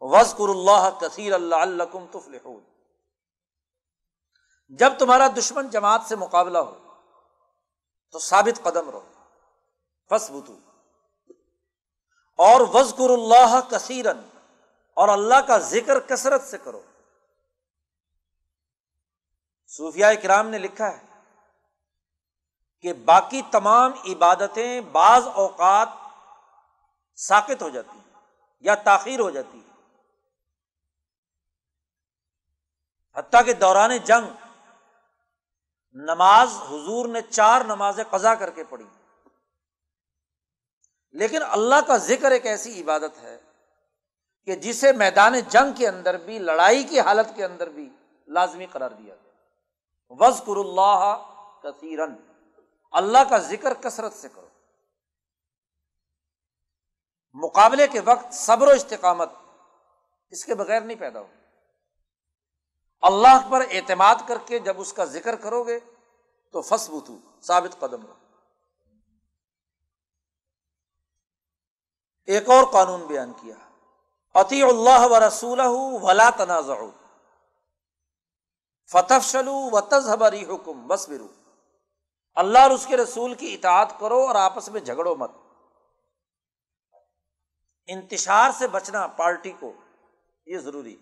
Speaker 1: وزقر اللہ کثیر اللہ الکم تفلحون۔ جب تمہارا دشمن جماعت سے مقابلہ ہو، تو ثابت قدم رہو۔ فسبتو اور وزقر اللہ کثیرن اور اللہ کا ذکر کثرت سے کرو۔ صوفیہ کرام نے لکھا ہے کہ باقی تمام عبادتیں بعض اوقات ساکت ہو جاتی یا تاخیر ہو جاتی حتیٰ کہ دوران جنگ، نماز حضور نے چار نمازیں قزا کر کے پڑھی۔ لیکن اللہ کا ذکر ایک ایسی عبادت ہے کہ جسے میدان جنگ کے اندر بھی، لڑائی کی حالت کے اندر بھی لازمی قرار دیا گیا۔ وز کر اللہ کثیرن۔ اللہ کا ذکر کثرت سے کرو۔ مقابلے کے وقت صبر و استقامت اس کے بغیر نہیں پیدا ہو اللہ پر اعتماد کر کے جب اس کا ذکر کرو گے تو فس ثابت قدم رہو ایک اور قانون بیان کیا۔ عطی اللہ و رسول ولا تنازع فتح شلو و تذہبری حکم بس برو اللہ اور اس کے رسول کی اطاعت کرو اور آپس میں جھگڑو مت۔ انتشار سے بچنا پارٹی کو یہ ضروری۔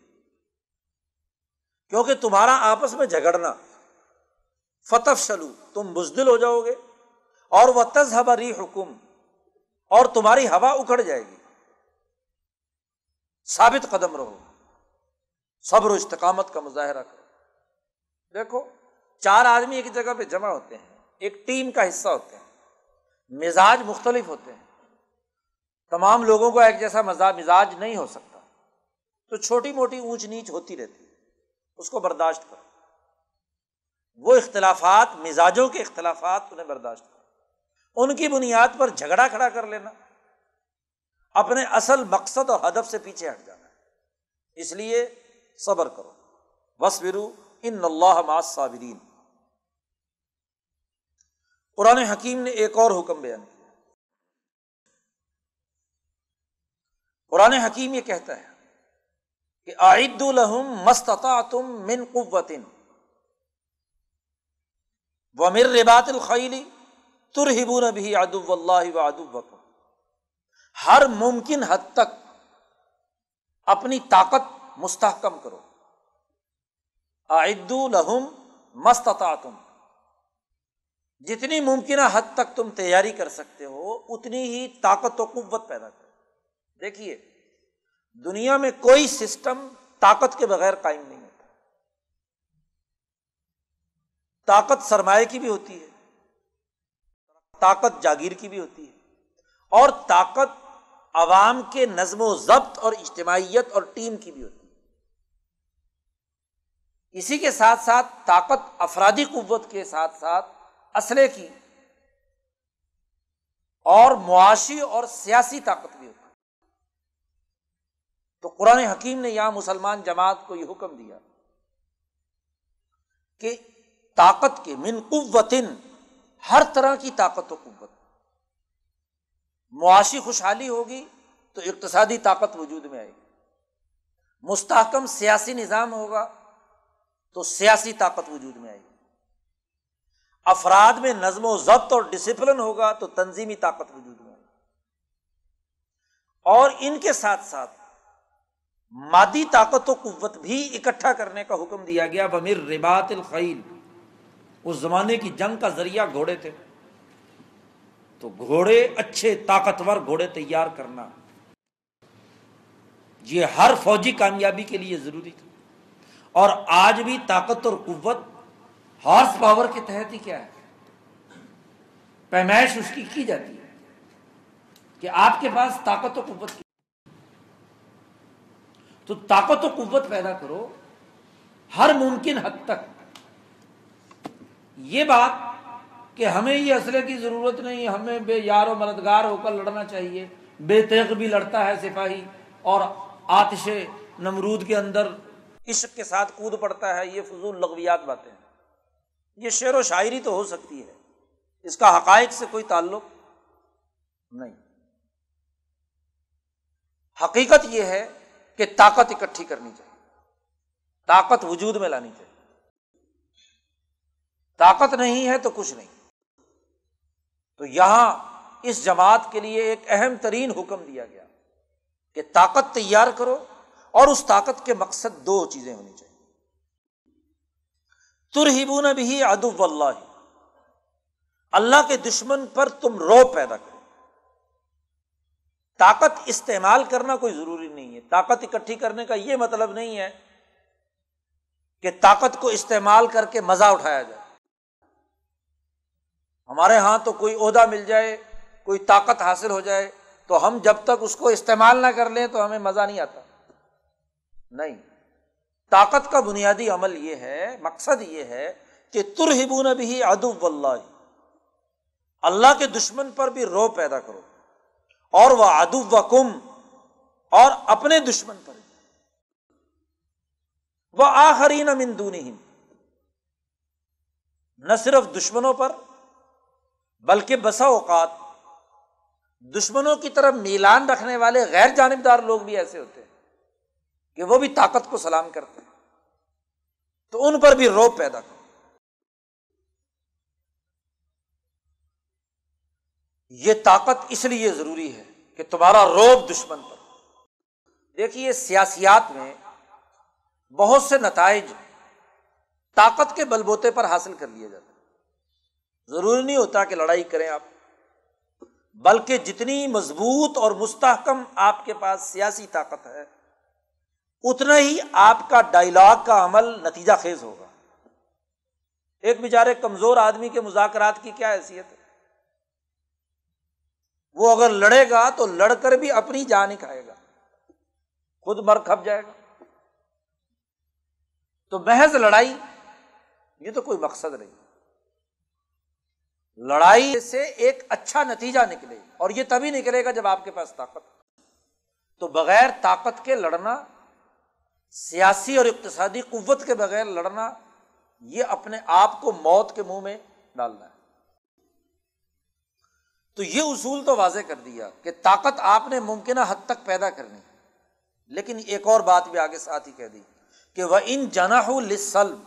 Speaker 1: کیونکہ تمہارا آپس میں جھگڑنا۔ فتح شلو تم بزدل ہو جاؤ گے۔ اور وہ تذہبری حکم اور تمہاری ہوا اکھڑ جائے گی۔ ثابت قدم رہو۔ صبر و استقامت کا مظاہرہ کرو۔ دیکھو، چار آدمی ایک جگہ پہ جمع ہوتے ہیں، ایک ٹیم کا حصہ ہوتے ہیں، مزاج مختلف ہوتے ہیں۔ تمام لوگوں کو ایک جیسا مزاج نہیں ہو سکتا۔ تو چھوٹی موٹی اونچ نیچ ہوتی رہتی ہے۔ اس کو برداشت کرو۔ وہ اختلافات، مزاجوں کے اختلافات انہیں برداشت کرو۔ ان کی بنیاد پر جھگڑا کھڑا کر لینا۔ اپنے اصل مقصد اور ہدف سے پیچھے ہٹ جانا۔ اس لیے صبر کرو۔ بس برو ان اللہ صابرین قرآن حکیم نے ایک اور حکم بیان کیا۔ قرآن حکیم یہ کہتا ہے کہ عید الحم مستتا تم من قوتن و مر ربات الخیلی ترہبون بھی ادب اللہ و ادب ہر ممکن حد تک اپنی طاقت مستحکم کرو۔ عید الحم مستتا تم جتنی ممکنہ حد تک تم تیاری کر سکتے ہو، اتنی ہی طاقت و قوت پیدا کرو۔ دیکھیے، دنیا میں کوئی سسٹم طاقت کے بغیر قائم نہیں ہوتا۔ طاقت سرمایہ کی بھی ہوتی ہے۔ طاقت جاگیر کی بھی ہوتی ہے۔ اور طاقت عوام کے نظم و ضبط اور اجتماعیت اور ٹیم کی بھی ہوتی ہے۔ اسی کے ساتھ ساتھ طاقت افرادی قوت کے ساتھ ساتھ اسلحے کی اور معاشی اور سیاسی طاقت بھی ہوتی ہے۔ تو قرآن حکیم نے یہاں مسلمان جماعت کو یہ حکم دیا کہ طاقت کے من قوتن ہر طرح کی طاقت و قوت۔ معاشی خوشحالی ہوگی تو اقتصادی طاقت وجود میں آئے گی۔ مستحکم سیاسی نظام ہوگا تو سیاسی طاقت وجود میں آئے گی۔ افراد میں نظم و ضبط اور ڈسپلن ہوگا تو تنظیمی طاقت وجود میں آئے گی۔ اور ان کے ساتھ ساتھ مادی طاقت و قوت بھی اکٹھا کرنے کا حکم دیا گیا۔ بمیر ربات الخیل اس زمانے کی جنگ کا ذریعہ گھوڑے تھے۔ تو گھوڑے اچھے، طاقتور گھوڑے تیار کرنا۔ یہ ہر فوجی کامیابی کے لیے ضروری تھا۔ اور آج بھی طاقت اور قوت، ہارس پاور کے تحت ہی کیا ہے؟ پیمائش اس کی کی جاتی ہے کہ آپ کے پاس طاقت و قوت کی۔ تو طاقت و قوت پیدا کرو ہر ممکن حد تک۔ یہ بات کہ ہمیں یہ اسلحے کی ضرورت نہیں ہمیں بے یار و مددگار ہو کر لڑنا چاہیے۔ بے تیغ بھی لڑتا ہے سپاہی اور آتش نمرود کے اندر عشق کے ساتھ کود پڑتا ہے، یہ فضول لغویات باتیں ہیں۔ یہ شعر و شاعری تو ہو سکتی ہے، اس کا حقائق سے کوئی تعلق نہیں۔ حقیقت یہ ہے کہ طاقت اکٹھی کرنی چاہیے، طاقت وجود میں لانی چاہیے۔ طاقت نہیں ہے تو کچھ نہیں۔ تو یہاں اس جماعت کے لیے ایک اہم ترین حکم دیا گیا کہ طاقت تیار کرو اور اس طاقت کے مقصد دو چیزیں ہونی چاہیے۔ ترہبون بھی ادب اللہ۔ اللہ کے دشمن پر تم رو پیدا کرو۔ طاقت استعمال کرنا کوئی ضروری نہیں ہے۔ طاقت اکٹھی کرنے کا یہ مطلب نہیں ہے کہ طاقت کو استعمال کر کے مزہ اٹھایا جائے۔ ہمارے ہاں تو کوئی عہدہ مل جائے، کوئی طاقت حاصل ہو جائے، تو ہم جب تک اس کو استعمال نہ کر لیں تو ہمیں مزہ نہیں آتا۔ نہیں، طاقت کا بنیادی عمل یہ ہے، مقصد یہ ہے کہ ترہبون بھی ادب اللہ اللہ کے دشمن پر بھی رو پیدا کرو۔ اور وہ ادب و کم اور اپنے دشمن پر۔ وہ آخری نہ مندون نہ صرف دشمنوں پر بلکہ بسا اوقات دشمنوں کی طرف میلان رکھنے والے غیر جانبدار لوگ بھی ایسے ہوتے ہیں کہ وہ بھی طاقت کو سلام کرتے ہیں۔ تو ان پر بھی روب پیدا کرو۔ یہ طاقت اس لیے ضروری ہے کہ تمہارا روب دشمن پر دیکھیے، سیاسیات میں بہت سے نتائج طاقت کے بلبوتے پر حاصل کر لیے جاتے ہیں۔ ضروری نہیں ہوتا کہ لڑائی کریں آپ، بلکہ جتنی مضبوط اور مستحکم آپ کے پاس سیاسی طاقت ہے، اتنا ہی آپ کا ڈائلاگ کا عمل نتیجہ خیز ہوگا۔ ایک بیچارے کمزور آدمی کے مذاکرات کی کیا حیثیت ہے؟ وہ اگر لڑے گا تو لڑ کر بھی اپنی جان ہی کھائے گا، خود مر کھپ جائے گا۔ تو محض لڑائی یہ تو کوئی مقصد نہیں۔ لڑائی سے ایک اچھا نتیجہ نکلے اور یہ تبھی نکلے گا جب آپ کے پاس طاقت تو بغیر طاقت کے لڑنا، سیاسی اور اقتصادی قوت کے بغیر لڑنا، یہ اپنے آپ کو موت کے منہ میں ڈالنا ہے۔ تو یہ اصول تو واضح کر دیا کہ طاقت آپ نے ممکنہ حد تک پیدا کرنی لیکن ایک اور بات بھی آگے ساتھ ہی کہہ دی کہ وہ ان جنا لسلم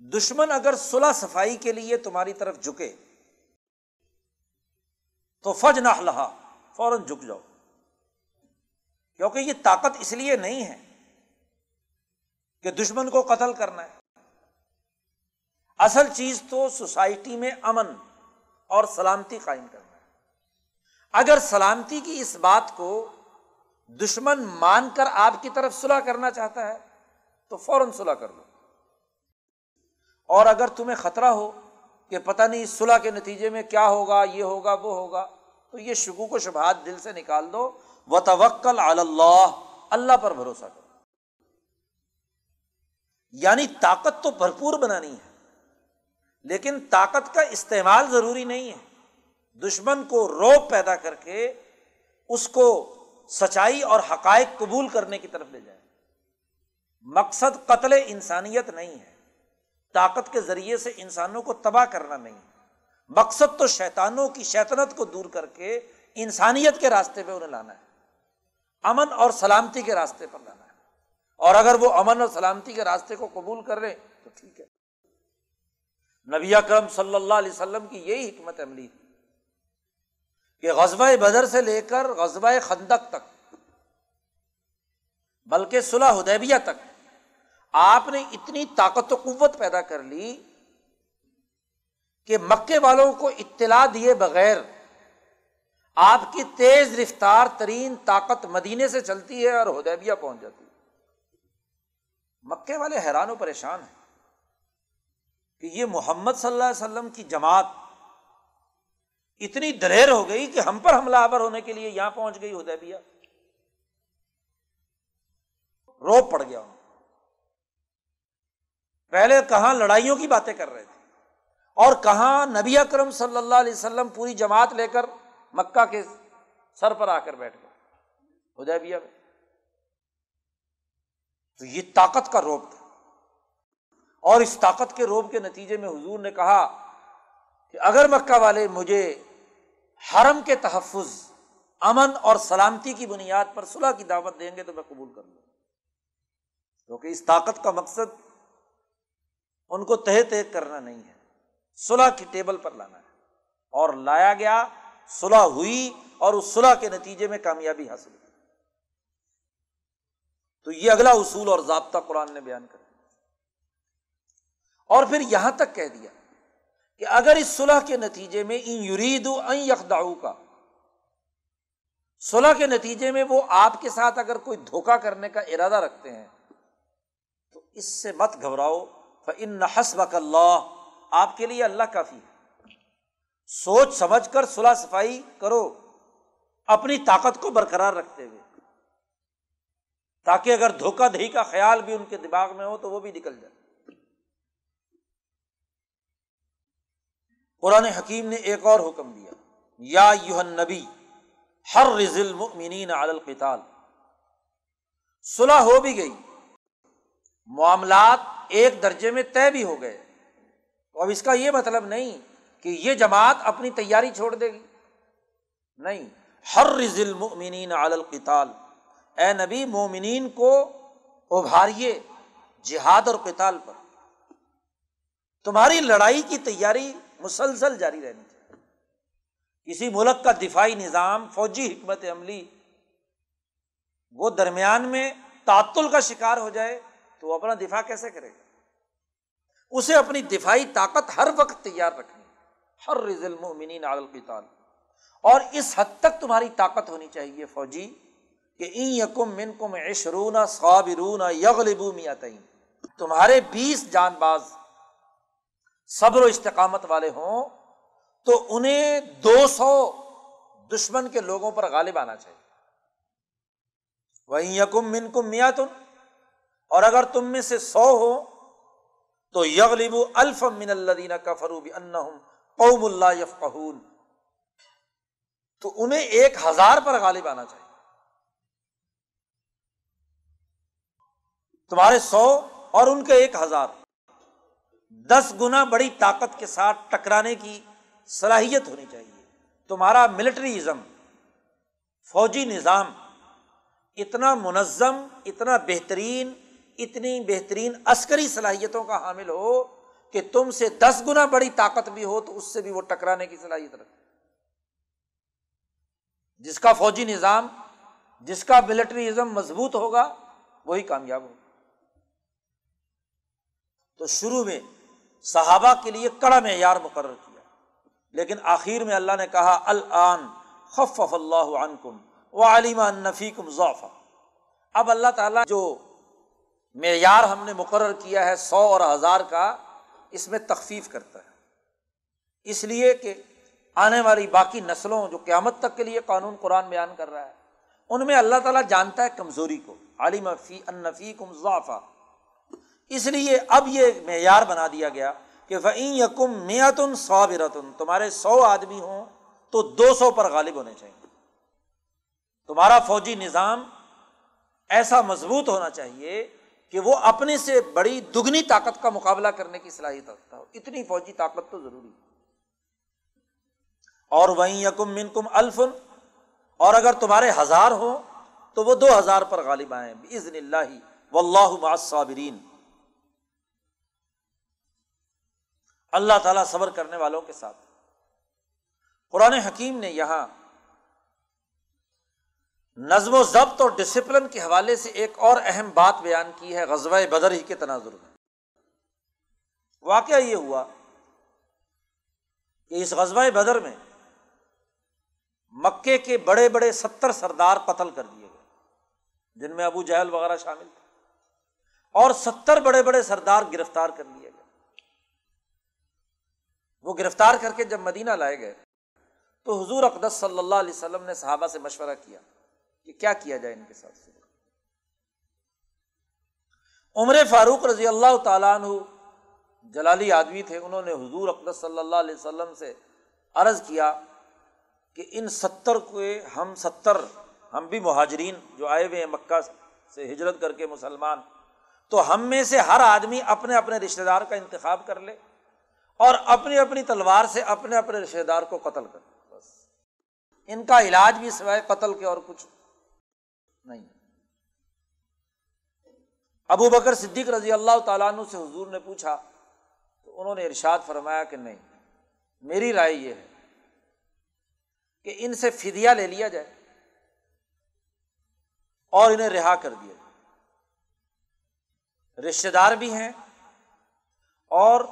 Speaker 1: دشمن اگر صلاح صفائی کے لیے تمہاری طرف جھکے، تو فج نہ لہا فوراً جھک جاؤ۔ کیونکہ یہ طاقت اس لیے نہیں ہے کہ دشمن کو قتل کرنا ہے۔ اصل چیز تو سوسائٹی میں امن اور سلامتی قائم کرنا ہے۔ اگر سلامتی کی اس بات کو دشمن مان کر آپ کی طرف صلاح کرنا چاہتا ہے، تو فوراً صلاح کر لو۔ اور اگر تمہیں خطرہ ہو کہ پتہ نہیں صلاح کے نتیجے میں کیا ہوگا، یہ ہوگا، وہ ہوگا، تو یہ شکو کو شبہات دل سے نکال دو۔ و توکل اللہ اللہ پر بھروسہ کرو۔ یعنی طاقت تو بھرپور بنانی ہے، لیکن طاقت کا استعمال ضروری نہیں ہے۔ دشمن کو روب پیدا کر کے اس کو سچائی اور حقائق قبول کرنے کی طرف لے جائے۔ مقصد قتل انسانیت نہیں ہے۔ طاقت کے ذریعے سے انسانوں کو تباہ کرنا نہیں۔ مقصد تو شیطانوں کی شیطنت کو دور کر کے انسانیت کے راستے پہ انہیں لانا ہے۔ امن اور سلامتی کے راستے پر لانا ہے۔ اور اگر وہ امن اور سلامتی کے راستے کو قبول کر رہے تو ٹھیک ہے۔ نبی اکرم صلی اللہ علیہ وسلم کی یہی حکمت عملی تھی کہ غزبۂ بدر سے لے کر غزبۂ خندق تک، بلکہ صلح حدیبیہ تک آپ نے اتنی طاقت و قوت پیدا کر لی کہ مکے والوں کو اطلاع دیے بغیر آپ کی تیز رفتار ترین طاقت مدینے سے چلتی ہے اور ہدیبیہ پہنچ جاتی ہے۔ مکے والے حیران و پریشان ہیں کہ یہ محمد صلی اللہ علیہ وسلم کی جماعت اتنی دلیر ہو گئی کہ ہم پر حملہ آور ہونے کے لیے یہاں پہنچ گئی ہدیبیہ۔ رو پڑ گیا۔ پہلے کہاں لڑائیوں کی باتیں کر رہے تھے اور کہاں نبی اکرم صلی اللہ علیہ وسلم پوری جماعت لے کر مکہ کے سر پر آ کر بیٹھ گئے ادیبیہ میں۔ تو یہ طاقت کا روب تھا۔ اور اس طاقت کے روب کے نتیجے میں حضور نے کہا کہ اگر مکہ والے مجھے حرم کے تحفظ، امن اور سلامتی کی بنیاد پر صلاح کی دعوت دیں گے تو میں قبول کر لوں کیونکہ اس طاقت کا مقصد ان کو تہ تہ کرنا نہیں ہے۔ صلاح کی ٹیبل پر لانا ہے۔ اور لایا گیا صلاح ہوئی اور اس صلاح کے نتیجے میں کامیابی حاصل کی تو یہ اگلا اصول اور ضابطہ قرآن نے بیان کر اور پھر یہاں تک کہہ دیا کہ اگر اس صلاح کے نتیجے میں ان یرید یخداؤ کا صلاح کے نتیجے میں وہ آپ کے ساتھ اگر کوئی دھوکا کرنے کا ارادہ رکھتے ہیں، تو اس سے مت گھبراؤ۔ ان حسب اللہ آپ کے لیے اللہ کافی ہے۔ سوچ سمجھ کر صلاح صفائی کرو۔ اپنی طاقت کو برقرار رکھتے ہوئے۔ تاکہ اگر دھوکہ دہی کا خیال بھی ان کے دماغ میں ہو تو وہ بھی نکل جائے۔ قرآن حکیم نے ایک اور حکم دیا۔ یا یوہن نبی ہر رزل مؤمنین علی القتال۔ صلح ہو بھی گئی۔ معاملات ایک درجے میں طے بھی ہو گئے۔ تو اب اس کا یہ مطلب نہیں کہ یہ جماعت اپنی تیاری چھوڑ دے گی۔ نہیں۔ ہر رزل مومنین القتال۔ اے نبی، مومنین کو ابھاریے جہاد اور قتال پر۔ تمہاری لڑائی کی تیاری مسلسل جاری رہنی چاہیے کسی ملک کا دفاعی نظام، فوجی حکمت عملی وہ درمیان میں تعطل کا شکار ہو جائے تو وہ اپنا دفاع کیسے کرے؟ گا اسے اپنی دفاعی طاقت ہر وقت تیار رکھنی ہر رزل مومنین القتال۔ اور اس حد تک تمہاری طاقت ہونی چاہیے فوجی، کہ این یکم من کم عشرون صابرون یغلبو میاتین تمہارے بیس جان باز صبر و استقامت والے ہوں، تو انہیں دو سو دشمن کے لوگوں پر غالب آنا چاہیے۔ وہیں یکم من کم میاتن اور اگر تم میں سے سو ہو تو یغلب الف من اللہ کا فروب ان قوم اللہ یفقون تو انہیں ایک ہزار پر غالب آنا چاہیے۔ تمہارے سو اور ان کے ایک ہزار۔ دس گنا بڑی طاقت کے ساتھ ٹکرانے کی صلاحیت ہونی چاہیے۔ تمہارا ملٹری ازم فوجی نظام اتنا منظم، اتنا بہترین اتنی بہترین عسکری صلاحیتوں کا حامل ہو کہ تم سے دس گنا بڑی طاقت بھی ہو تو اس سے بھی وہ ٹکرانے کی صلاحیت رکھے جس کا فوجی نظام، جس کا ملٹریزم مضبوط ہوگا، وہی کامیاب ہوگا۔ تو شروع میں صحابہ کے لیے کڑا معیار مقرر کیا۔ لیکن آخر میں اللہ نے کہا، الان خف اللہ عنکم و علیمہ نفیکم ضعفہ اب اللہ تعالیٰ جو معیار ہم نے مقرر کیا ہے، سو اور ہزار کا اس میں تخفیف کرتا ہے۔ اس لیے کہ آنے والی باقی نسلوں جو قیامت تک کے لیے قانون قرآن بیان کر رہا ہے، ان میں اللہ تعالیٰ جانتا ہے کمزوری کو۔ عالم فی انفی کم ضعفہ اس لیے اب یہ معیار بنا دیا گیا کہ فعین یکم میتن سو برتن تمہارے سو آدمی ہوں تو دو سو پر غالب ہونے چاہیے۔ تمہارا فوجی نظام ایسا مضبوط ہونا چاہیے کہ وہ اپنے سے بڑی دگنی طاقت کا مقابلہ کرنے کی صلاحیت رکھتا ہو۔ اتنی فوجی طاقت تو ضروری ہے۔ اور وہیں یکم من کم الفن اور اگر تمہارے ہزار ہوں تو وہ دو ہزار پر غالب آئیں۔ عزن اللہ و اللہ صابرین اللہ تعالیٰ صبر کرنے والوں کے ساتھ۔ قرآن حکیم نے یہاں نظم و ضبط اور ڈسپلن کے حوالے سے ایک اور اہم بات بیان کی ہے، غزوہ بدر ہی کے تناظر میں۔ واقعہ یہ ہوا کہ اس غزوہ بدر میں مکے کے بڑے بڑے ستر سردار قتل کر دیے گئے، جن میں ابو جہل وغیرہ شامل تھے۔ اور ستر بڑے بڑے سردار گرفتار کر لیے گئے۔ وہ گرفتار کر کے جب مدینہ لائے گئے تو حضور اقدس صلی اللہ علیہ وسلم نے صحابہ سے مشورہ کیا۔ کہ کیا کیا جائے ان کے ساتھ عمر فاروق رضی اللہ تعالیٰ عنہ جلالی آدمی تھے، انہوں نے حضور اقدس صلی اللہ علیہ وسلم سے عرض کیا کہ ان ستر کو ہم ستر، ہم بھی مہاجرین جو آئے ہوئے ہیں مکہ سے ہجرت کر کے مسلمان، تو ہم میں سے ہر آدمی اپنے اپنے رشتے دار کا انتخاب کر لے اور اپنی اپنی تلوار سے اپنے اپنے رشتے دار کو قتل کر بس۔ ان کا علاج بھی سوائے قتل کے اور کچھ نہیں۔ ابو بکر صدیق رضی اللہ تعالیٰ عنہ سے حضور نے پوچھا، تو انہوں نے ارشاد فرمایا کہ نہیں، میری رائے یہ ہے کہ ان سے فدیا لے لیا جائے اور انہیں رہا کر دیا جائے۔ رشتے دار بھی ہیں اور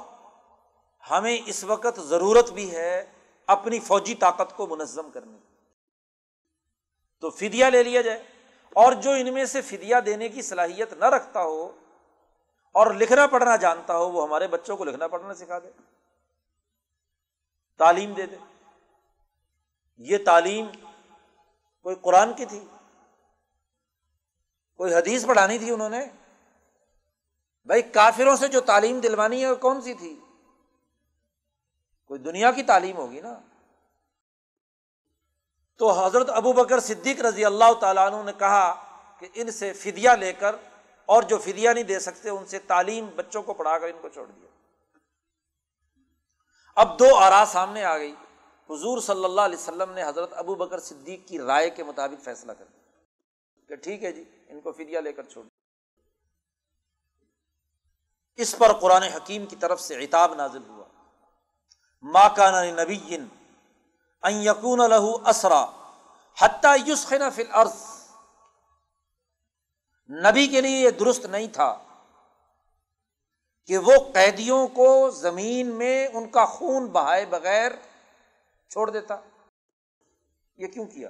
Speaker 1: ہمیں اس وقت ضرورت بھی ہے اپنی فوجی طاقت کو منظم کرنے کی۔ تو فدیا لے لیا جائے۔ اور جو ان میں سے فدیا دینے کی صلاحیت نہ رکھتا ہو اور لکھنا پڑھنا جانتا ہو، وہ ہمارے بچوں کو لکھنا پڑھنا سکھا دے۔ تعلیم دے دے۔ یہ تعلیم کوئی قرآن کی تھی؟ کوئی حدیث پڑھانی تھی انہوں نے؟ بھائی، کافروں سے جو تعلیم دلوانی ہے، وہ کون سی تھی؟ کوئی دنیا کی تعلیم ہوگی نا؟ تو حضرت ابو بکر صدیق رضی اللہ تعالیٰ عنہ نے کہا کہ ان سے فدیا لے کر اور جو فدیا نہیں دے سکتے ان سے تعلیم بچوں کو پڑھا کر ان کو چھوڑ دیا۔ اب دو آرا سامنے آ گئی۔ حضور صلی اللہ علیہ وسلم نے حضرت ابو بکر صدیق کی رائے کے مطابق فیصلہ کر دیا کہ ٹھیک ہے جی ان کو فدیا لے کر چھوڑ دیا۔ اس پر قرآن حکیم کی طرف سے اتاب نازل ہوا۔ ماں کا نبی یقون لہو اسرا حتیٰ یوسخن فل عرض نبی کے لیے یہ درست نہیں تھا کہ وہ قیدیوں کو زمین میں ان کا خون بہائے بغیر چھوڑ دیتا. یہ کیوں کیا؟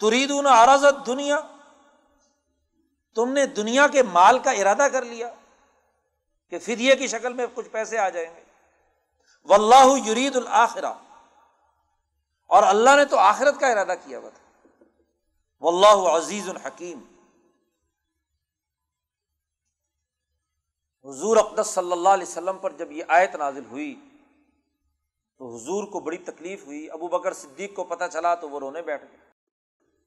Speaker 1: تریدون آرازت دنیا تم نے دنیا کے مال کا ارادہ کر لیا کہ فدیے کی شکل میں کچھ پیسے آ جائیں گے. و اللہ یرید الآخرہ اور اللہ نے تو آخرت کا ارادہ کیا ہوا تھا۔ و اللہ عزیز الحکیم حضور اقدس صلی اللہ علیہ وسلم پر جب یہ آیت نازل ہوئی، تو حضور کو بڑی تکلیف ہوئی۔ ابو بکر صدیق کو پتہ چلا تو وہ رونے بیٹھ گئے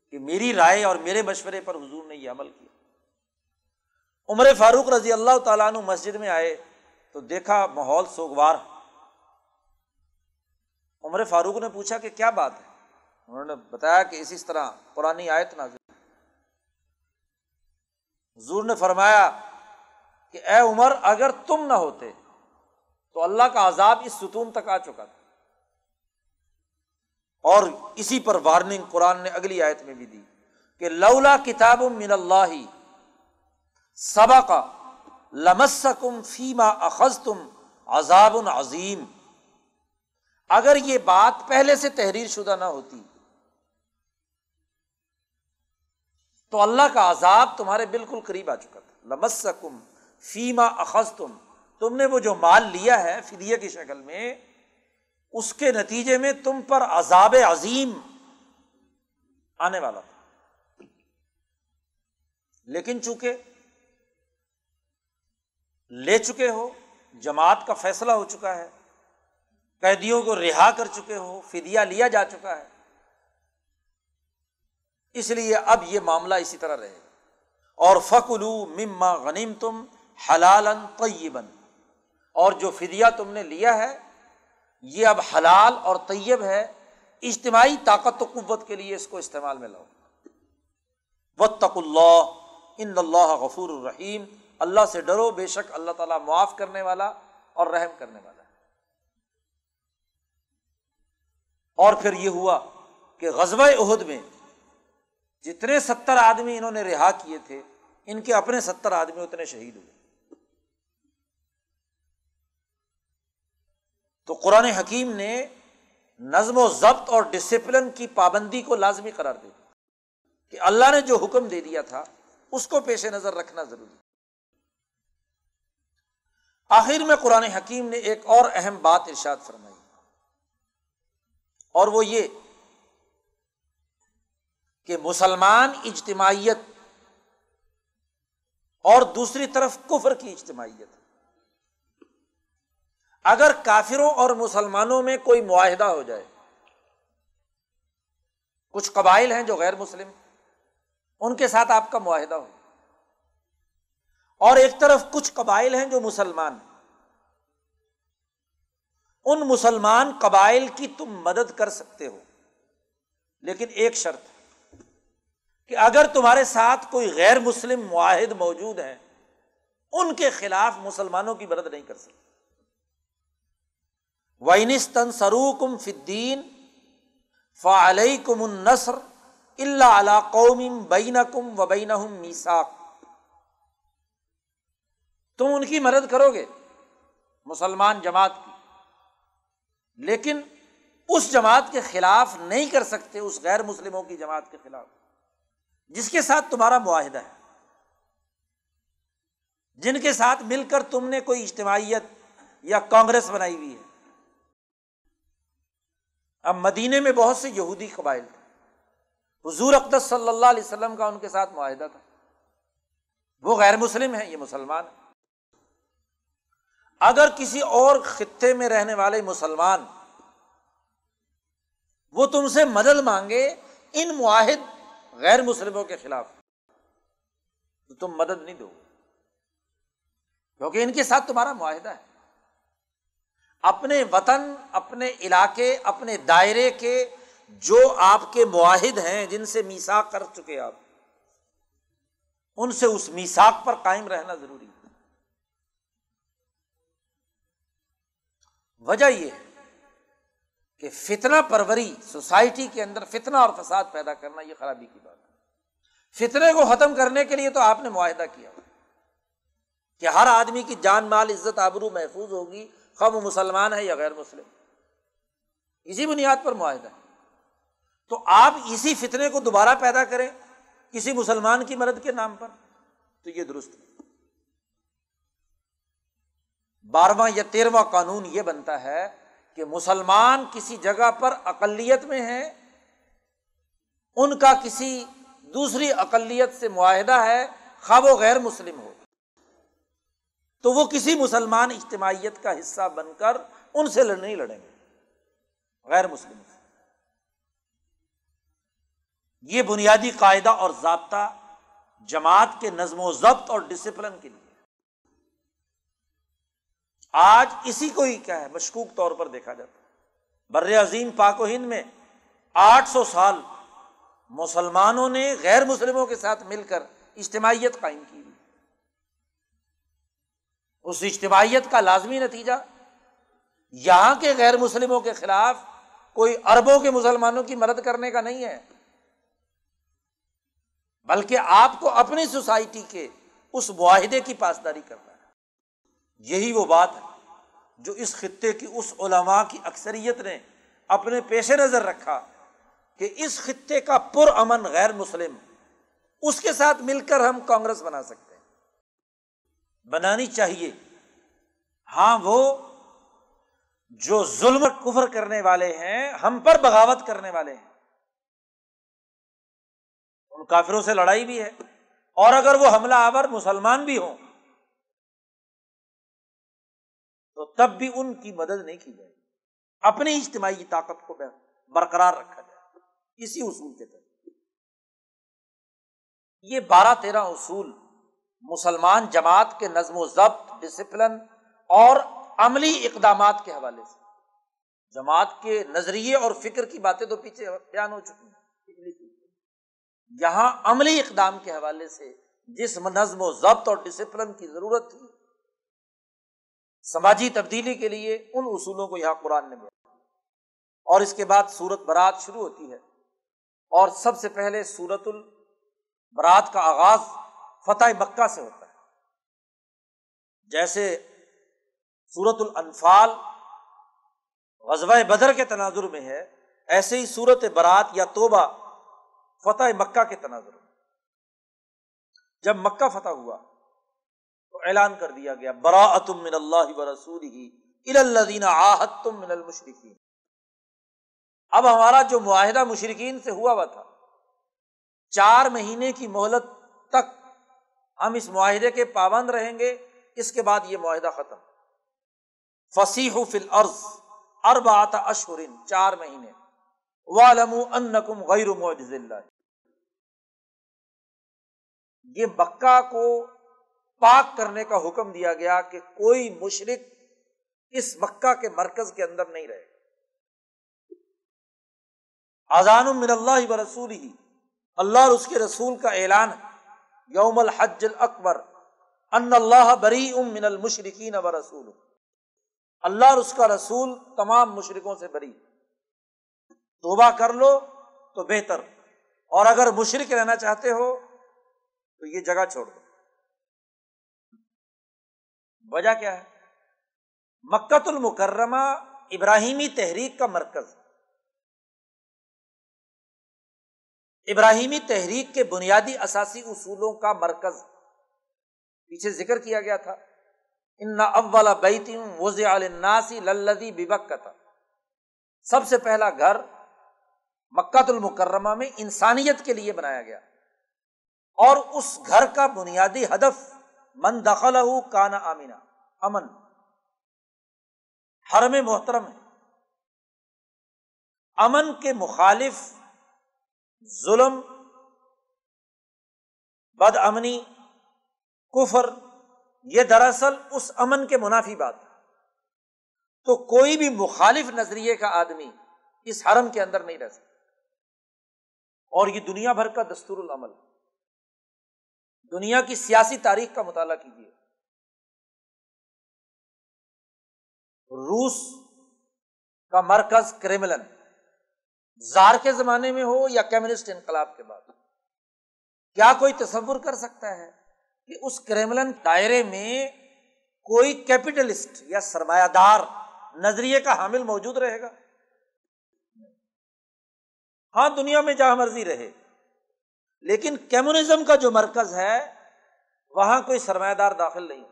Speaker 1: کہ میری رائے اور میرے مشورے پر حضور نے یہ عمل کیا۔ عمر فاروق رضی اللہ تعالیٰ عنہ مسجد میں آئے تو دیکھا ماحول سوگوار۔ عمر فاروق نے پوچھا کہ کیا بات ہے؟ انہوں نے بتایا کہ اسی طرح پرانی آیت نازل حضور نے فرمایا کہ اے عمر، اگر تم نہ ہوتے تو اللہ کا عذاب اس ستون تک آ چکا تھا۔ اور اسی پر وارننگ قرآن نے اگلی آیت میں بھی دی کہ لولا کتاب من اللہ سبا کا لمسکم فیما اخذ تم عذاب عظیم۔ اگر یہ بات پہلے سے تحریر شدہ نہ ہوتی تو اللہ کا عذاب تمہارے بالکل قریب آ چکا تھا۔ لمسکم فیما اخذ تم تم نے وہ جو مال لیا ہے فدیے کی شکل میں، اس کے نتیجے میں تم پر عذاب عظیم آنے والا تھا۔ لیکن چونکہ لے چکے ہو، جماعت کا فیصلہ ہو چکا ہے قیدیوں کو رہا کر چکے ہو فدیا لیا جا چکا ہے۔ اس لیے اب یہ معاملہ اسی طرح رہے گا۔ اور فکلو مما غنیم تم حلال طیبن اور جو فدیہ تم نے لیا ہے، یہ اب حلال اور طیب ہے۔ اجتماعی طاقت و قوت کے لیے اس کو استعمال میں لاؤ۔ وطق اللہ ان اللہ غفور الرحیم اللہ سے ڈرو، بے شک اللہ تعالیٰ معاف کرنے والا اور رحم کرنے والا۔ اور پھر یہ ہوا کہ غزب عہد میں جتنے ستر آدمی انہوں نے رہا کیے تھے، ان کے اپنے ستر آدمی اتنے شہید ہوئے۔ تو قرآن حکیم نے نظم و ضبط اور ڈسپلن کی پابندی کو لازمی قرار دے دیا کہ اللہ نے جو حکم دے دیا تھا، اس کو پیش نظر رکھنا ضروری آخر میں قرآن حکیم نے ایک اور اہم بات ارشاد فرمائی۔ اور وہ یہ کہ مسلمان اجتماعیت اور دوسری طرف کفر کی اجتماعیت اگر کافروں اور مسلمانوں میں کوئی معاہدہ ہو جائے، کچھ قبائل ہیں جو غیر مسلم، ان کے ساتھ آپ کا معاہدہ ہو۔ اور ایک طرف کچھ قبائل ہیں جو مسلمان ان مسلمان قبائل کی تم مدد کر سکتے ہو۔ لیکن ایک شرط کہ اگر تمہارے ساتھ کوئی غیر مسلم معاہد موجود ہے ان کے خلاف مسلمانوں کی مدد نہیں کر سکتے۔ وائنستن سرو کم فدین فعلئی کم النسر اللہ علا قوم بین کم و بین میساک تم ان کی مدد کرو گے۔ مسلمان جماعت کی۔ لیکن اس جماعت کے خلاف نہیں کر سکتے اس غیر مسلموں کی جماعت کے خلاف۔ جس کے ساتھ تمہارا معاہدہ ہے۔ جن کے ساتھ مل کر تم نے کوئی اجتماعیت یا کانگریس بنائی ہوئی ہے۔ اب مدینے میں بہت سے یہودی قبائل تھے۔ حضور اقدس صلی اللہ علیہ وسلم کا ان کے ساتھ معاہدہ تھا۔ وہ غیر مسلم ہے یہ مسلمان ہے اگر کسی اور خطے میں رہنے والے مسلمان وہ تم سے مدد مانگے ان معاہد غیر مسلموں کے خلاف، تو تم مدد نہیں دو کیونکہ ان کے ساتھ تمہارا معاہدہ ہے۔ اپنے وطن، اپنے علاقے، اپنے دائرے کے جو آپ کے معاہد ہیں، جن سے میساک کر چکے آپ، ان سے اس میساک پر قائم رہنا ضروری ہے۔ وجہ یہ ہے کہ فتنا پروری سوسائٹی کے اندر فتنا اور فساد پیدا کرنا یہ خرابی کی بات ہے۔ فتنے کو ختم کرنے کے لیے تو آپ نے معاہدہ کیا۔ کہ ہر آدمی کی جان، مال، عزت، آبرو محفوظ ہوگی خب مسلمان ہے یا غیر مسلم۔ اسی بنیاد پر معاہدہ۔ ہے تو آپ اسی فتنے کو دوبارہ پیدا کریں کسی مسلمان کی مدد کے نام پر۔ تو یہ درست بارہواں یا تیرواں قانون یہ بنتا ہے کہ مسلمان کسی جگہ پر اقلیت میں ہے ان کا کسی دوسری اقلیت سے معاہدہ ہے خواب و غیر مسلم ہو۔ تو وہ کسی مسلمان اجتماعیت کا حصہ بن کر ان سے نہیں لڑیں گے، غیر مسلم سے یہ بنیادی قاعدہ اور ضابطہ جماعت کے نظم و ضبط اور ڈسپلن کے لیے۔ آج اسی کو ہی کیا ہے، مشکوک طور پر دیکھا جاتا ہے۔ بر عظیم پاک و ہند میں آٹھ سو سال مسلمانوں نے غیر مسلموں کے ساتھ مل کر اجتماعیت قائم کی ہوئی۔ اس اجتماعیت کا لازمی نتیجہ یہاں کے غیر مسلموں کے خلاف کوئی اربوں کے مسلمانوں کی مدد کرنے کا نہیں ہے، بلکہ آپ کو اپنی سوسائٹی کے اس معاہدے کی پاسداری کرنا یہی وہ بات ہے جو اس خطے کی، اس علماء کی اکثریت نے اپنے پیش نظر رکھا کہ اس خطے کا پر امن غیر مسلم اس کے ساتھ مل کر ہم کانگریس بنا سکتے ہیں۔ بنانی چاہیے۔ ہاں وہ جو ظلم کفر کرنے والے ہیں، ہم پر بغاوت کرنے والے ہیں۔ ان کافروں سے لڑائی بھی ہے۔ اور اگر وہ حملہ آور مسلمان بھی ہوں تو تب بھی ان کی مدد نہیں کی جائے اپنی اجتماعی طاقت کو برقرار رکھا جائے اسی اصول کے تحت۔ یہ بارہ تیرہ اصول مسلمان جماعت کے نظم و ضبط ڈسپلن اور عملی اقدامات کے حوالے سے۔ جماعت کے نظریے اور فکر کی باتیں تو پیچھے بیان ہو چکی ہیں۔ یہاں عملی اقدام کے حوالے سے جس نظم و ضبط اور ڈسپلن کی ضرورت تھی سماجی تبدیلی کے لیے ان اصولوں کو یہاں قرآن نے ملا اور اس کے بعد سورت برات شروع ہوتی ہے۔ اور سب سے پہلے سورت البرات کا آغاز فتح مکہ سے ہوتا ہے۔ جیسے سورت الانفال غزوہ بدر کے تناظر میں ہے، ایسے ہی سورت برات یا توبہ فتح مکہ کے تناظر میں۔ جب مکہ فتح ہوا اعلان کر دیا گیا برا من اللہ و رسول ہی الدین آحت تم من المشرقین اب ہمارا جو معاہدہ مشرقین سے ہوا ہوا تھا، چار مہینے کی مہلت تک ہم اس معاہدے کے پابند رہیں گے، اس کے بعد یہ معاہدہ ختم۔ فصیح فل عرض ارب آتا اشورن چار مہینے۔ والم ان نقم غیر اللہ۔ یہ مکہ کو پاک کرنے کا حکم دیا گیا کہ کوئی مشرق اس مکہ کے مرکز کے اندر نہیں رہے آزان من اللہ و رسول ہی اللہ اور اس کے رسول کا اعلان ہے۔ یوم الحج اکبر ان اللہ بری ام من المشرقین و رسول اللہ اور اس کا رسول تمام مشرقوں سے بری۔ توبہ کر لو تو بہتر۔ اور اگر مشرق رہنا چاہتے ہو تو یہ جگہ چھوڑ دو۔ وجہ کیا ہے؟ مکت المکرمہ ابراہیمی تحریک کا مرکز ابراہیمی تحریک کے بنیادی اثاثی اصولوں کا مرکز پیچھے ذکر کیا گیا تھا۔ ان اول بیتی وز الناسی للدی ببک تھا سب سے پہلا گھر مکت المکرمہ میں انسانیت کے لیے بنایا گیا۔ اور اس گھر کا بنیادی ہدف من دخل کانا آمینہ امن۔ حرم محترم ہے۔ امن کے مخالف ظلم، بد امنی، کفر، یہ دراصل اس امن کے منافی بات ہے۔ تو کوئی بھی مخالف نظریے کا آدمی اس حرم کے اندر نہیں رہ سکتا۔ اور یہ دنیا بھر کا دستور العمل۔ دنیا کی سیاسی تاریخ کا مطالعہ کیجیے۔ روس کا مرکز کریملن، زار کے زمانے میں ہو یا کمیونسٹ انقلاب کے بعد۔ کیا کوئی تصور کر سکتا ہے کہ اس کریملن دائرے میں کوئی کیپیٹلسٹ یا سرمایہ دار نظریے کا حامل موجود رہے گا؟ ہاں دنیا میں جہاں مرضی رہے۔ لیکن کمیونزم کا جو مرکز ہے، وہاں کوئی سرمایہ دار داخل نہیں۔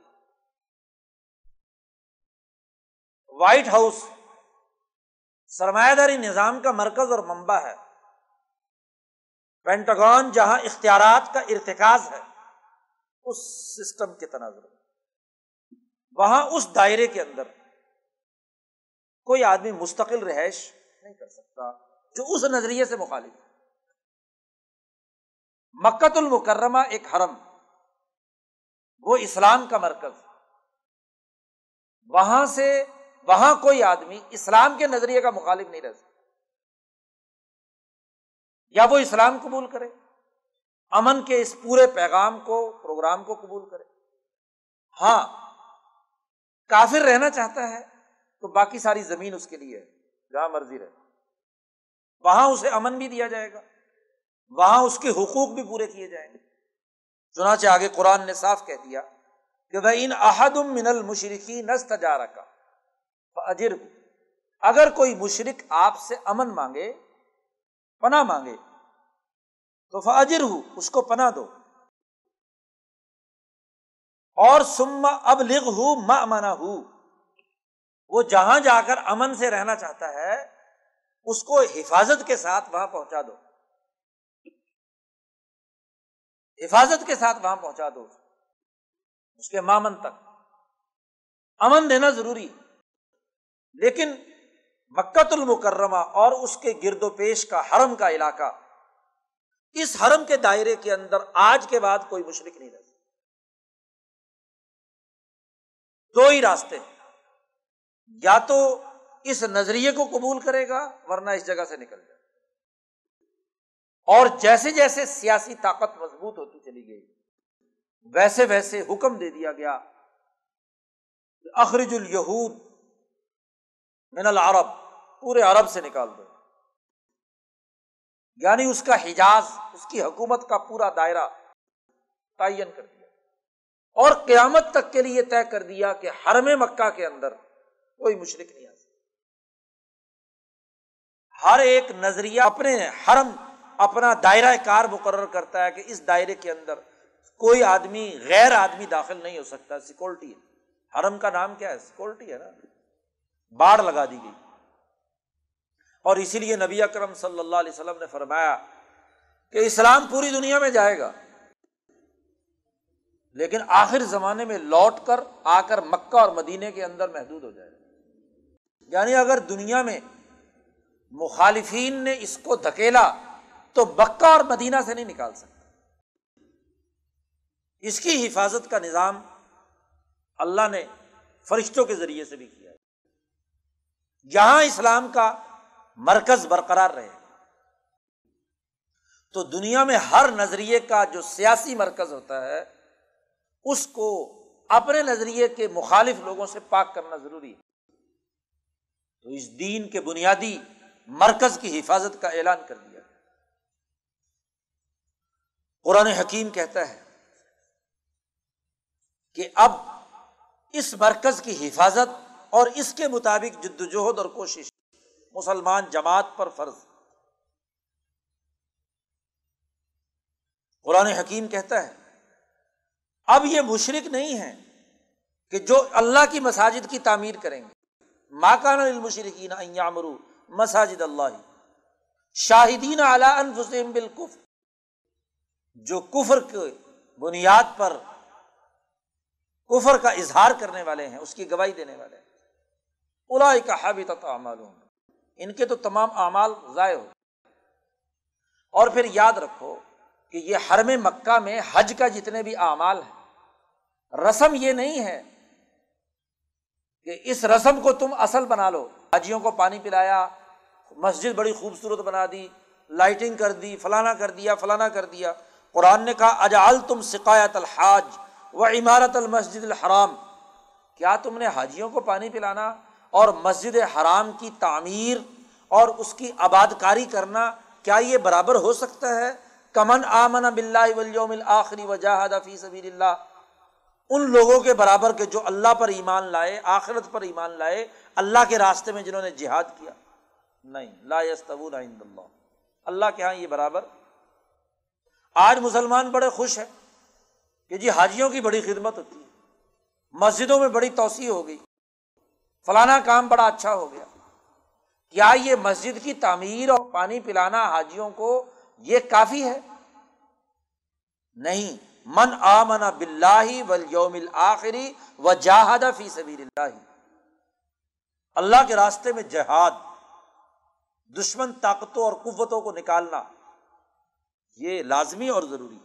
Speaker 1: وائٹ ہاؤس سرمایہ داری نظام کا مرکز اور منبع ہے۔ پینٹاگون جہاں اختیارات کا ارتکاز ہے، اس سسٹم کے تناظر۔ وہاں اس دائرے کے اندر کوئی آدمی مستقل رہائش نہیں کر سکتا، جو اس نظریے سے مخالف ہے۔ مکت المکرمہ ایک حرم، وہ اسلام کا مرکز۔ وہاں سے وہاں کوئی آدمی اسلام کے نظریے کا مخالف نہیں رہ سکتا۔ یا وہ اسلام قبول کرے، امن کے اس پورے پیغام کو، پروگرام کو قبول کرے۔ ہاں کافر رہنا چاہتا ہے تو باقی ساری زمین اس کے لیے ہے، جہاں مرضی رہے۔ وہاں اسے امن بھی دیا جائے گا۔ وہاں اس کے حقوق بھی پورے کیے جائیں گے۔ چنانچہ آگے قرآن نے صاف کہہ دیا کہ وہ ان احدم من المشرقی نست جا رکھا اجر اگر کوئی مشرق آپ سے امن مانگے، پناہ مانگے، تو فجر ہو اس کو پناہ دو۔ اور سما اب لغ ہو منا ہو وہ جہاں جا کر امن سے رہنا چاہتا ہے، اس کو حفاظت کے ساتھ وہاں پہنچا دو۔ حفاظت کے ساتھ وہاں پہنچا دو۔ اس کے مامن تک۔ امن دینا ضروری۔ لیکن مکت المکرمہ اور اس کے گرد و پیش کا حرم کا علاقہ۔ اس حرم کے دائرے کے اندر آج کے بعد کوئی مشرق نہیں رہ دو ہی راستے۔ یا تو اس نظریے کو قبول کرے گا ورنہ اس جگہ سے نکل جائے۔ اور جیسے جیسے سیاسی طاقت مضبوط ہوتی چلی گئی، ویسے ویسے حکم دے دیا گیا۔ اخرج الہود من العرب، پورے عرب سے نکال دو۔ یعنی اس کا حجاز، اس کی حکومت کا پورا دائرہ تعین کر دیا۔ اور قیامت تک کے لیے طے کر دیا کہ حرم مکہ کے اندر کوئی مشرق نہیں آ سکتا۔ ہر ایک نظریہ اپنے حرم اپنا دائرہ کار مقرر کرتا ہے کہ اس دائرے کے اندر کوئی آدمی غیر آدمی داخل نہیں ہو سکتا سیکورٹی ہے۔ حرم کا نام کیا ہے؟ سیکورٹی ہے نا۔ باڑ لگا دی گئی۔ اور اسی لیے نبی اکرم صلی اللہ علیہ وسلم نے فرمایا کہ اسلام پوری دنیا میں جائے گا۔ لیکن آخر زمانے میں لوٹ کر آ کر مکہ اور مدینے کے اندر محدود ہو جائے گا۔ یعنی اگر دنیا میں مخالفین نے اس کو دھکیلا تو مکہ اور مدینہ سے نہیں نکال سکتا۔ اس کی حفاظت کا نظام اللہ نے فرشتوں کے ذریعے سے بھی کیا۔ ہے جہاں اسلام کا مرکز برقرار رہے تو دنیا میں ہر نظریے کا جو سیاسی مرکز ہوتا ہے، اس کو اپنے نظریے کے مخالف لوگوں سے پاک کرنا ضروری ہے۔ تو اس دین کے بنیادی مرکز کی حفاظت کا اعلان کر دیا۔ قرآن حکیم کہتا ہے کہ اب اس مرکز کی حفاظت اور اس کے مطابق جدوجہد اور کوشش مسلمان جماعت پر فرض۔ قرآن حکیم کہتا ہے، اب یہ مشرق نہیں ہے کہ جو اللہ کی مساجد کی تعمیر کریں گے۔ ماکان المشرقین ایامرو مساجد اللہ شاہدین اعلی انفسم بالکف جو کفر کے بنیاد پر کفر کا اظہار کرنے والے ہیں، اس کی گواہی دینے والے ہیں۔ کا حابط معلوم ان کے تو تمام اعمال ضائع ہو۔ اور پھر یاد رکھو کہ یہ حرم مکہ میں حج کا جتنے بھی اعمال ہیں، رسم یہ نہیں ہے کہ اس رسم کو تم اصل بنا لو۔ حجیوں کو پانی پلایا، مسجد بڑی خوبصورت بنا دی، لائٹنگ کر دی، فلانا کر دیا، فلانا کر دیا۔ قرآن نے کہا اجال تم سقایت الحاج و عمارت المسجد الحرام۔ کیا تم نے حاجیوں کو پانی پلانا اور مسجد حرام کی تعمیر اور اس کی آباد کاری کرنا، کیا یہ برابر ہو سکتا ہے؟ کمن آمن آخری وجاہد فی سبیل اللہ ان لوگوں کے برابر کے جو اللہ پر ایمان لائے، آخرت پر ایمان لائے، اللہ کے راستے میں جنہوں نے جہاد کیا۔ نہیں، لا عند اللہ۔ اللہ کے یہاں یہ برابر آج مسلمان بڑے خوش ہیں کہ جی حاجیوں کی بڑی خدمت ہوتی ہے۔ مسجدوں میں بڑی توسیع ہو گئی۔ فلانا کام بڑا اچھا ہو گیا۔ کیا یہ مسجد کی تعمیر اور پانی پلانا حاجیوں کو یہ کافی ہے؟ نہیں۔ من آمن بلّہ و یوم آخری و جہاد فی سبیر اللہ۔ اللہ کے راستے میں جہاد، دشمن طاقتوں اور قوتوں کو نکالنا۔ یہ لازمی اور ضروری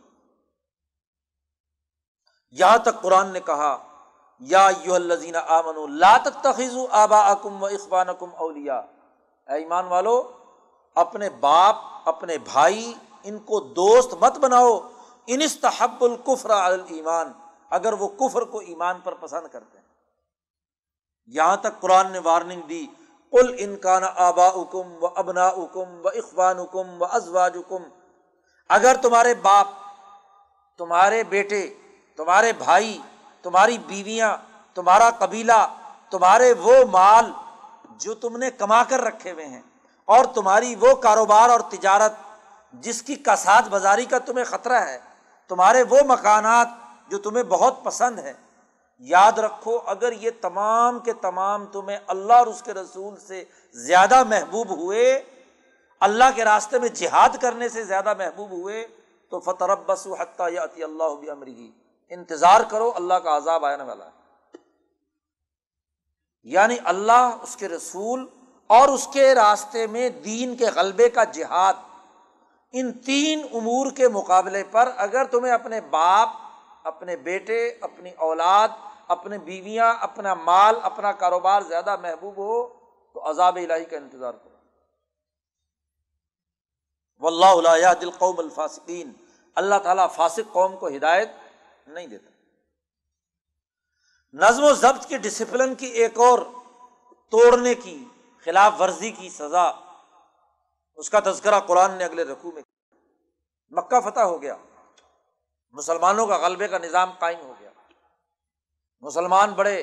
Speaker 1: یہاں تک قرآن نے کہا، یا یو الزین آمن لا تخذ آبا اکم و اخبان اکم اولیا اے ایمان والو، اپنے باپ، اپنے بھائی، ان کو دوست مت بناؤ۔ ان استحب القفر ایمان اگر وہ کفر کو ایمان پر پسند کرتے ہیں۔ یہاں تک قرآن نے وارننگ دی کل انکان آبا اکم و ابنا اکم و اخبان اکم و ازواج اکم اگر تمہارے باپ، تمہارے بیٹے، تمہارے بھائی، تمہاری بیویاں، تمہارا قبیلہ، تمہارے وہ مال جو تم نے کما کر رکھے ہوئے ہیں، اور تمہاری وہ کاروبار اور تجارت جس کی کساد بازاری کا تمہیں خطرہ ہے، تمہارے وہ مکانات جو تمہیں بہت پسند ہے یاد رکھو اگر یہ تمام کے تمام تمہیں اللہ اور اس کے رسول سے زیادہ محبوب ہوئے اللہ کے راستے میں جہاد کرنے سے زیادہ محبوب ہوئے تو فتح بس حتیٰ یا اللہ امریکی انتظار کرو اللہ کا عذاب آنے والا ہے۔ یعنی اللہ، اس کے رسول اور اس کے راستے میں دین کے غلبے کا جہاد۔ ان تین امور کے مقابلے پر اگر تمہیں اپنے باپ، اپنے بیٹے، اپنی اولاد اپنے بیویاں، اپنا مال، اپنا کاروبار زیادہ محبوب ہو تو عذاب الہی کا انتظار کرو۔ و اللہ دل قوم الفاصقین اللہ تعالیٰ فاسق قوم کو ہدایت نہیں دیتا۔ نظم و ضبط کی ڈسپلن کی ایک اور توڑنے کی، خلاف ورزی کی سزا، اس کا تذکرہ قرآن نے اگلے رقو میں مکہ فتح ہو گیا۔ مسلمانوں کا غلبے کا نظام قائم ہو گیا۔ مسلمان بڑے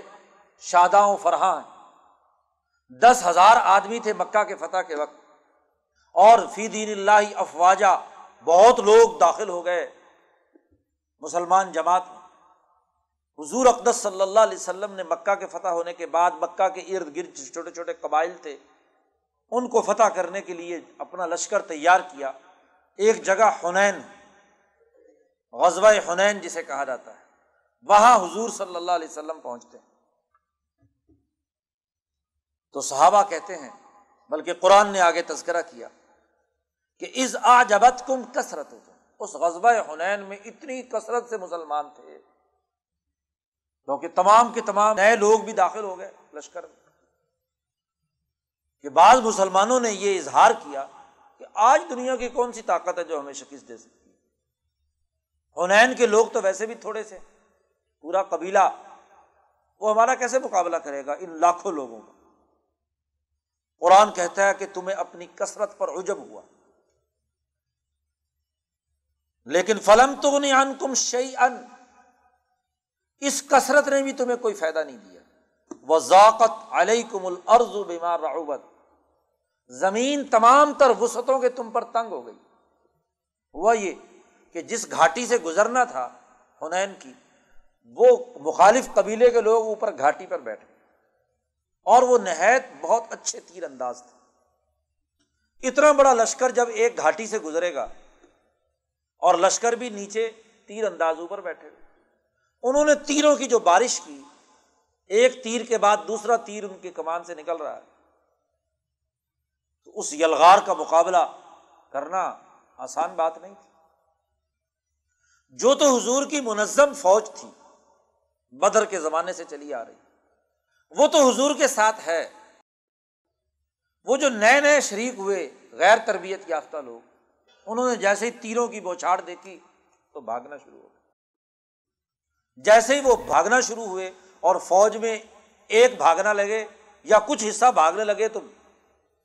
Speaker 1: شاداں و فرحاں ہیں۔ دس ہزار آدمی تھے مکہ کے فتح کے وقت۔ اور فی دین اللہ افواجہ بہت لوگ داخل ہو گئے مسلمان جماعت میں۔ حضور اقدس صلی اللہ علیہ وسلم نے مکہ کے فتح ہونے کے بعد مکہ کے ارد گرد چھوٹے چھوٹے قبائل تھے، ان کو فتح کرنے کے لیے اپنا لشکر تیار کیا۔ ایک جگہ حنین غزبۂ حنین جسے کہا جاتا ہے۔ وہاں حضور صلی اللہ علیہ وسلم پہنچتے ہیں۔ تو صحابہ کہتے ہیں، بلکہ قرآن نے آگے تذکرہ کیا کہ از آ جبت کم کثرت اس غزبۂ حنین میں اتنی کثرت سے مسلمان تھے۔ کیونکہ تمام کے تمام نئے لوگ بھی داخل ہو گئے لشکر میں۔ کہ بعض مسلمانوں نے یہ اظہار کیا کہ آج دنیا کی کون سی طاقت ہے جو ہمیں شکست دے سکتی ہے۔ حنین کے لوگ تو ویسے بھی تھوڑے سے۔ پورا قبیلہ۔ وہ ہمارا کیسے مقابلہ کرے گا؟ ان لاکھوں لوگوں کا۔ قرآن کہتا ہے کہ تمہیں اپنی کثرت پر عجب ہوا۔ لیکن فلم تو ان کم شعی ان اس کثرت نے بھی تمہیں کوئی فائدہ نہیں دیا۔ وہ ذاکت علیہ کم الرز بیمار رعوبت۔ زمین تمام تر وسعتوں کے تم پر تنگ ہو گئی۔ ہوا یہ کہ جس گھاٹی سے گزرنا تھا ہنین کی، وہ مخالف قبیلے کے لوگ اوپر گھاٹی پر بیٹھے۔ اور وہ نہایت بہت اچھے تیر انداز تھے۔ اتنا بڑا لشکر جب ایک گھاٹی سے گزرے گا اور لشکر بھی نیچے تیر اندازوں پر بیٹھے انہوں نے تیروں کی جو بارش کی، ایک تیر کے بعد دوسرا تیر ان کی کمان سے نکل رہا ہے۔ تو اس یلغار کا مقابلہ کرنا آسان بات نہیں تھی۔ جو تو حضور کی منظم فوج تھی، بدر کے زمانے سے چلی آ رہی۔ وہ تو حضور کے ساتھ ہے۔ وہ جو نئے نئے شریک ہوئے، غیر تربیت یافتہ لوگ۔ انہوں نے جیسے ہی تیروں کی بوچھاڑ دیکھی تو بھاگنا شروع ہو گیا۔ جیسے ہی وہ بھاگنا شروع ہوئے اور فوج میں ایک بھاگنا لگے یا کچھ حصہ بھاگنے لگے تو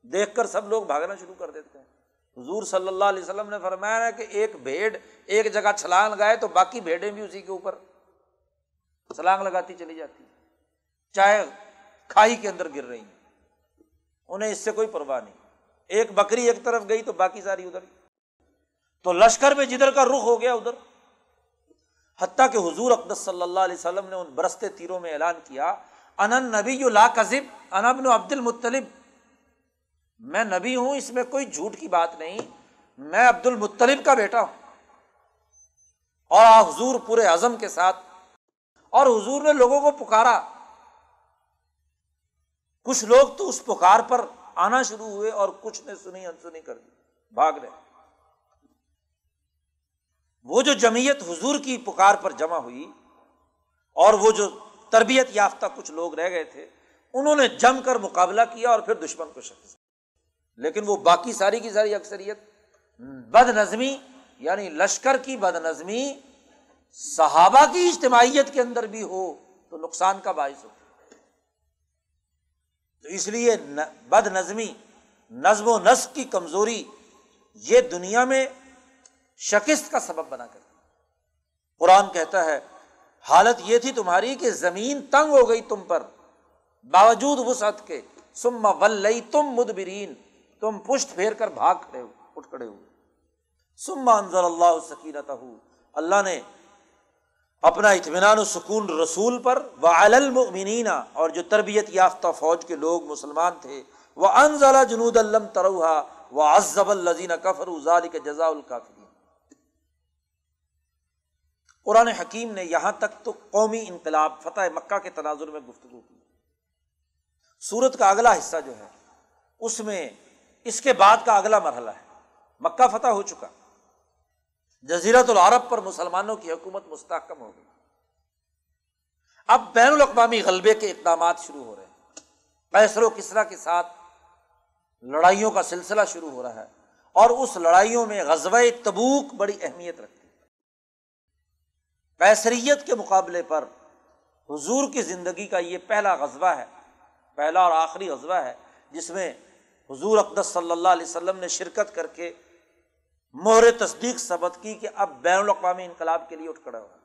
Speaker 1: دیکھ کر سب لوگ بھاگنا شروع کر دیتے ہیں۔ حضور صلی اللہ علیہ وسلم نے فرمایا کہ ایک بھیڑ ایک جگہ چھلانگ لگائے تو باقی بھیڑیں بھی اسی کے اوپر چھلانگ لگاتی چلی جاتی چاہے کھائی کے اندر گر رہی ہیں۔ انہیں اس سے کوئی پرواہ نہیں۔ ایک بکری ایک طرف گئی تو باقی ساری ادھر۔ تو لشکر میں جدھر کا رخ ہو گیا ادھر۔ حتیٰ کہ حضور اقدس صلی اللہ علیہ وسلم نے ان برستے تیروں میں اعلان کیا انن نبی لا کذب انبن عبد المطلب۔ میں نبی ہوں، اس میں کوئی جھوٹ کی بات نہیں، میں عبد المطلب کا بیٹا ہوں۔ اور حضور پورے اعظم کے ساتھ۔ اور حضور نے لوگوں کو پکارا۔ کچھ لوگ تو اس پکار پر آنا شروع ہوئے اور کچھ نے سنی انسنی کر دی، بھاگ رہے۔ وہ جو جمعیت حضور کی پکار پر جمع ہوئی اور وہ جو تربیت یافتہ کچھ لوگ رہ گئے تھے، انہوں نے جم کر مقابلہ کیا اور پھر دشمن کو شکست لیکن وہ باقی ساری کی ساری اکثریت بد نظمی یعنی لشکر کی بد نظمی صحابہ کی اجتماعیت کے اندر بھی ہو تو نقصان کا باعث ہو۔ تو اس لیے بد نظمی نظم و نسق کی کمزوری یہ دنیا میں شکست کا سبب بنا کر۔ قرآن کہتا ہے، حالت یہ تھی تمہاری کہ زمین تنگ ہو گئی تم پر۔ باوجود وسعت کے۔ سما ولئی تم مدبرین۔ تم پشت پھیر کر بھاگ کھڑے ہو، اٹھ کھڑے ہوئے سما انضر اللہ سکینت اللہ نے اپنا اطمینان و سکون رسول پر۔ و المؤمنین۔ اور جو تربیت یافتہ فوج کے لوگ مسلمان تھے۔ وہ انزلہ جنود الم تروہا و ازب الزین کفر ازال کے جزا الکافرین۔ قرآن حکیم نے یہاں تک تو قومی انقلاب، فتح مکہ کے تناظر میں گفتگو کی۔ سورت کا اگلا حصہ جو ہے، اس میں اس کے بعد کا اگلا مرحلہ ہے۔ مکہ فتح ہو چکا۔ جزیرت العرب پر مسلمانوں کی حکومت مستحکم ہو گئی۔ اب بین الاقوامی غلبے کے اقدامات شروع ہو رہے ہیں۔ پیسر و کسرا کے ساتھ لڑائیوں کا سلسلہ شروع ہو رہا ہے۔ اور اس لڑائیوں میں غزب تبوک بڑی اہمیت رکھتی ہے پیسریت کے مقابلے پر حضور کی زندگی کا یہ پہلا غزبہ ہے، پہلا اور آخری غزبہ ہے، جس میں حضور اقدس صلی اللہ علیہ وسلم نے شرکت کر کے مہر تصدیق ثبت کی کہ اب بین الاقوامی انقلاب کے لیے اٹھ کھڑا ہوا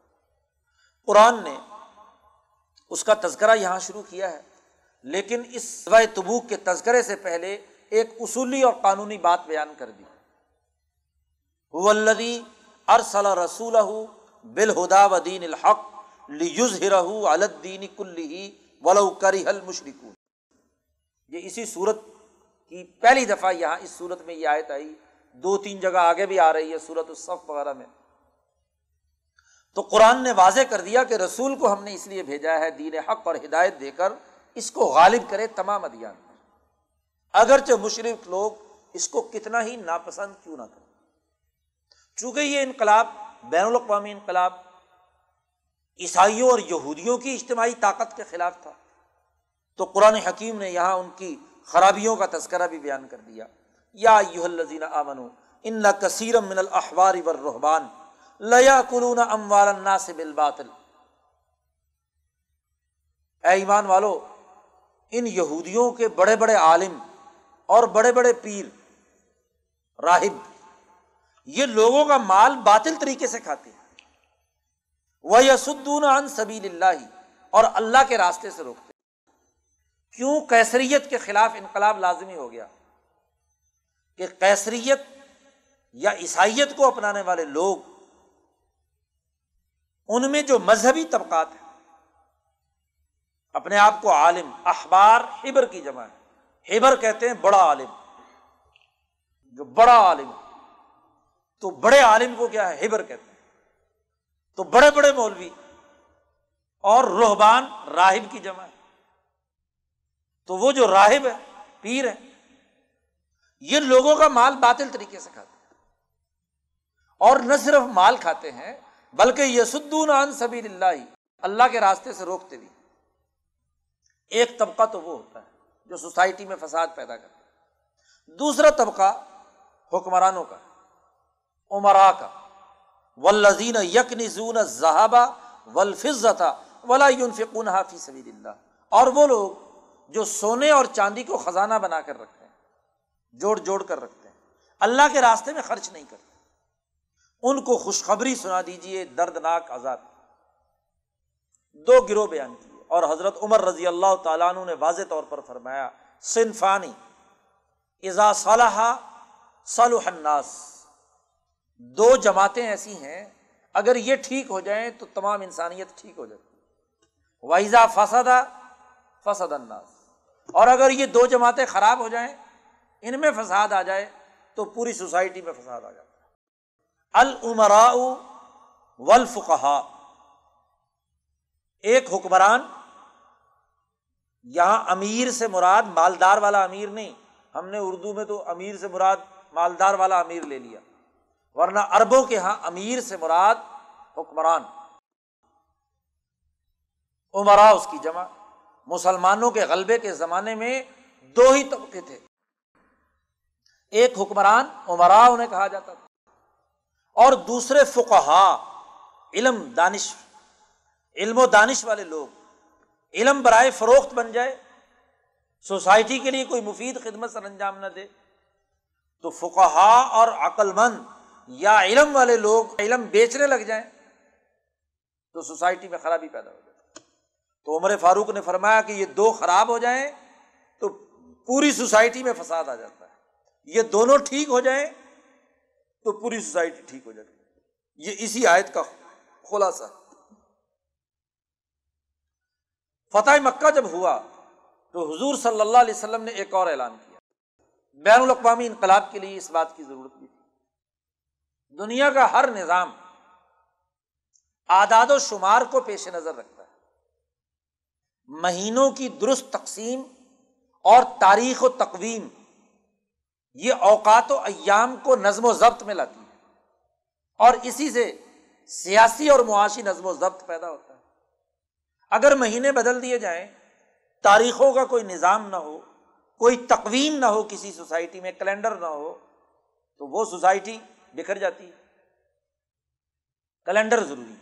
Speaker 1: قرآن نے اس کا تذکرہ یہاں شروع کیا ہے، لیکن اس سوائے تبوک کے تذکرے سے پہلے ایک اصولی اور قانونی بات بیان کر دی۔ ولدی ارسل رسول بالہدا و دین الحق لیز ہرہ الدین کلی ولو کری حل یہ اسی صورت کی پہلی دفعہ یہاں اس صورت میں یہ آیت آئی۔ دو تین جگہ آگے بھی آ رہی ہے سورت الصف وغیرہ میں۔ تو قرآن نے واضح کر دیا کہ رسول کو ہم نے اس لیے بھیجا ہے دین حق اور ہدایت دے کر اس کو غالب کرے تمام ادیان۔ اگرچہ مشرق لوگ اس کو کتنا ہی ناپسند کیوں نہ کریں۔ چونکہ یہ انقلاب بین الاقوامی انقلاب عیسائیوں اور یہودیوں کی اجتماعی طاقت کے خلاف تھا۔ تو قرآن حکیم نے یہاں ان کی خرابیوں کا تذکرہ بھی بیان کر دیا۔ یا یو الزین امن ان کثیر من الحوار رحبان لیا کلون ام والنا سے بال باطل اے ایمان والو، ان یہودیوں کے بڑے بڑے عالم اور بڑے بڑے پیر، راہب یہ لوگوں کا مال باطل طریقے سے کھاتے ہیں۔ وہ یسدون ان سبیل اللہ اور اللہ کے راستے سے روکتے کیوں؟ کیسریت کے خلاف انقلاب لازمی ہو گیا۔ کہ کیسریت یا عیسائیت کو اپنانے والے لوگ ان میں جو مذہبی طبقات ہیں، اپنے آپ کو عالم اخبار ہبر کی جمع ہے۔ ہبر کہتے ہیں بڑا عالم۔ جو بڑا عالم ہے۔ تو بڑے عالم کو کیا ہے؟ ہبر کہتے ہیں۔ تو بڑے بڑے مولوی اور روحبان راہب کی جمع ہے۔ تو وہ جو راہب ہے، پیر ہے، یہ لوگوں کا مال باطل طریقے سے کھاتے ہیں۔ اور نہ صرف مال کھاتے ہیں، بلکہ یسدون عن سبیل اللہ اللہ کے راستے سے روکتے بھی ایک طبقہ تو وہ ہوتا ہے جو سوسائٹی میں فساد پیدا کرتا ہے۔ دوسرا طبقہ حکمرانوں کا۔ عمرا کا ولزین یک نزون ولفظتا ولا فکون حافی سبیل اللہ اور وہ لوگ جو سونے اور چاندی کو خزانہ بنا کر رکھتے ہیں، جوڑ جوڑ کر رکھتے ہیں، اللہ کے راستے میں خرچ نہیں کرتے۔ ان کو خوشخبری سنا دیجیے دردناک آزاد دو گروہ بیان کیے۔ اور حضرت عمر رضی اللہ تعالیٰ عنہ نے واضح طور پر فرمایا، صنفانی ازا صلاح صالح الناس۔ دو جماعتیں ایسی ہیں، اگر یہ ٹھیک ہو جائیں تو تمام انسانیت ٹھیک ہو جاتی وائزا فسدا فسد الناس۔ اور اگر یہ دو جماعتیں خراب ہو جائیں، ان میں فساد آ جائے تو پوری سوسائٹی میں فساد آ جاتا ہے۔ ولفقہ ایک حکمران، یہاں امیر سے مراد مالدار والا امیر نہیں۔ ہم نے اردو میں تو امیر سے مراد مالدار والا امیر لے لیا۔ ورنہ اربوں کے یہاں امیر سے مراد حکمران۔ عمرا اس کی جمع، مسلمانوں کے غلبے کے زمانے میں دو ہی طبقے تھے۔ ایک حکمران عمرا انہیں کہا جاتا تھا، اور دوسرے فقہا، علم دانش، علم و دانش والے لوگ۔ علم برائے فروخت بن جائے، سوسائٹی کے لیے کوئی مفید خدمت سر انجام نہ دے۔ تو فقہا اور عقل مند یا علم والے لوگ علم بیچنے لگ جائیں تو سوسائٹی میں خرابی پیدا ہو جائے تو عمر فاروق نے فرمایا کہ یہ دو خراب ہو جائیں تو پوری سوسائٹی میں فساد آ جاتا ہے۔ یہ دونوں ٹھیک ہو جائیں تو پوری سوسائٹی ٹھیک ہو جاتی یہ اسی آیت کا خلاصہ فتح مکہ جب ہوا تو حضور صلی اللہ علیہ وسلم نے ایک اور اعلان کیا۔ بین الاقوامی انقلاب کے لیے اس بات کی ضرورت بھی تھی۔ دنیا کا ہر نظام آداد و شمار کو پیش نظر رکھتا ہے۔ مہینوں کی درست تقسیم اور تاریخ و تقویم یہ اوقات و ایام کو نظم و ضبط میں لاتی ہے۔ اور اسی سے سیاسی اور معاشی نظم و ضبط پیدا ہوتا ہے۔ اگر مہینے بدل دیے جائیں، تاریخوں کا کوئی نظام نہ ہو، کوئی تقویم نہ ہو کسی سوسائٹی میں، کیلنڈر نہ ہو، تو وہ سوسائٹی بکھر جاتی ہے۔ کیلنڈر ضروری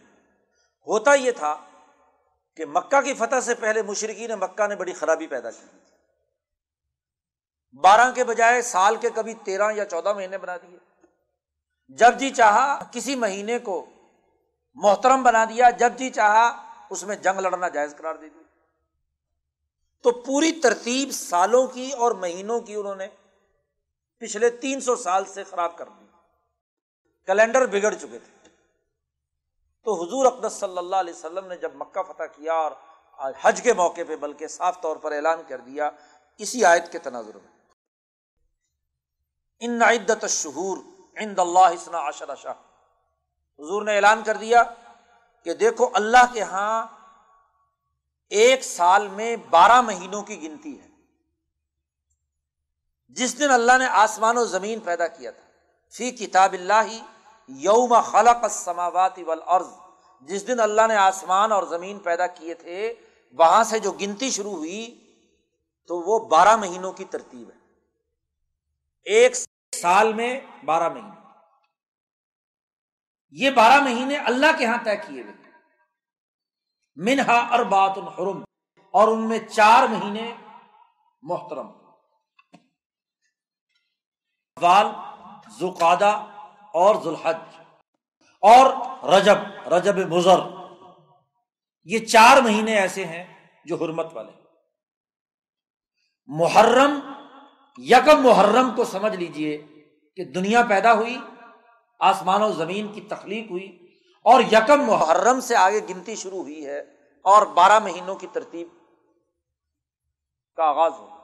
Speaker 1: ہوتا یہ تھا کہ مکہ کی فتح سے پہلے مشرقی نے مکہ نے بڑی خرابی پیدا کی بارہ کے بجائے سال کے کبھی تیرہ یا چودہ مہینے بنا دیے۔ جب جی چاہا کسی مہینے کو محترم بنا دیا، جب جی چاہا اس میں جنگ لڑنا جائز قرار دے دیا۔ تو پوری ترتیب سالوں کی اور مہینوں کی انہوں نے پچھلے تین سو سال سے خراب کر دی۔ کیلنڈر بگڑ چکے تھے۔ تو حضور اقدس صلی اللہ علیہ وسلم نے جب مکہ فتح کیا اور حج کے موقع پہ بلکہ صاف طور پر اعلان کر دیا، اسی آیت کے تناظر میں۔ ان عدت شہور عند اللہ اسنا عشر شاہ۔ حضور نے اعلان کر دیا کہ دیکھو اللہ کے ہاں ایک سال میں بارہ مہینوں کی گنتی ہے۔ جس دن اللہ نے آسمان و زمین پیدا کیا تھا۔ فی کتاب اللہ ہی یوم خلق السماوات والارض۔ جس دن اللہ نے آسمان اور زمین پیدا کیے تھے، وہاں سے جو گنتی شروع ہوئی، تو وہ بارہ مہینوں کی ترتیب ہے۔ ایک سال میں بارہ مہینے۔ یہ بارہ مہینے اللہ کے یہاں طے کیے ہوئے منہا اربات الحرم، اور ان میں چار مہینے محترم۔ وال زقادہ اور ذوالحج اور رجب رجب مضر۔ یہ چار مہینے ایسے ہیں جو حرمت والے محرم، یکم محرم کو سمجھ لیجیے کہ دنیا پیدا ہوئی، آسمان و زمین کی تخلیق ہوئی اور یکم محرم سے آگے گنتی شروع ہوئی ہے اور بارہ مہینوں کی ترتیب کا آغاز ہو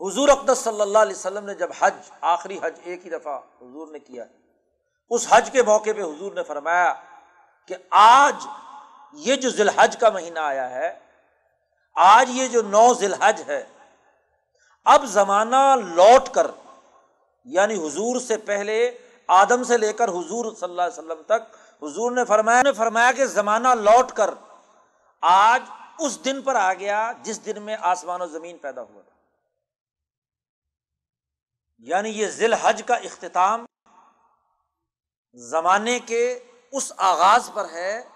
Speaker 1: حضور اقدس صلی اللہ علیہ وسلم نے جب حج، آخری حج ایک ہی دفعہ حضور نے کیا اس حج کے موقع پہ حضور نے فرمایا کہ آج یہ جو ذی الحج کا مہینہ آیا ہے، آج یہ جو نو ذی الحج ہے، اب زمانہ لوٹ کر یعنی حضور سے پہلے، آدم سے لے کر حضور صلی اللہ علیہ وسلم تک، حضور نے فرمایا نے فرمایا کہ زمانہ لوٹ کر، آج اس دن پر آ گیا جس دن میں آسمان و زمین پیدا ہوا تھا۔ یعنی یہ ذیل حج کا اختتام زمانے کے اس آغاز پر ہے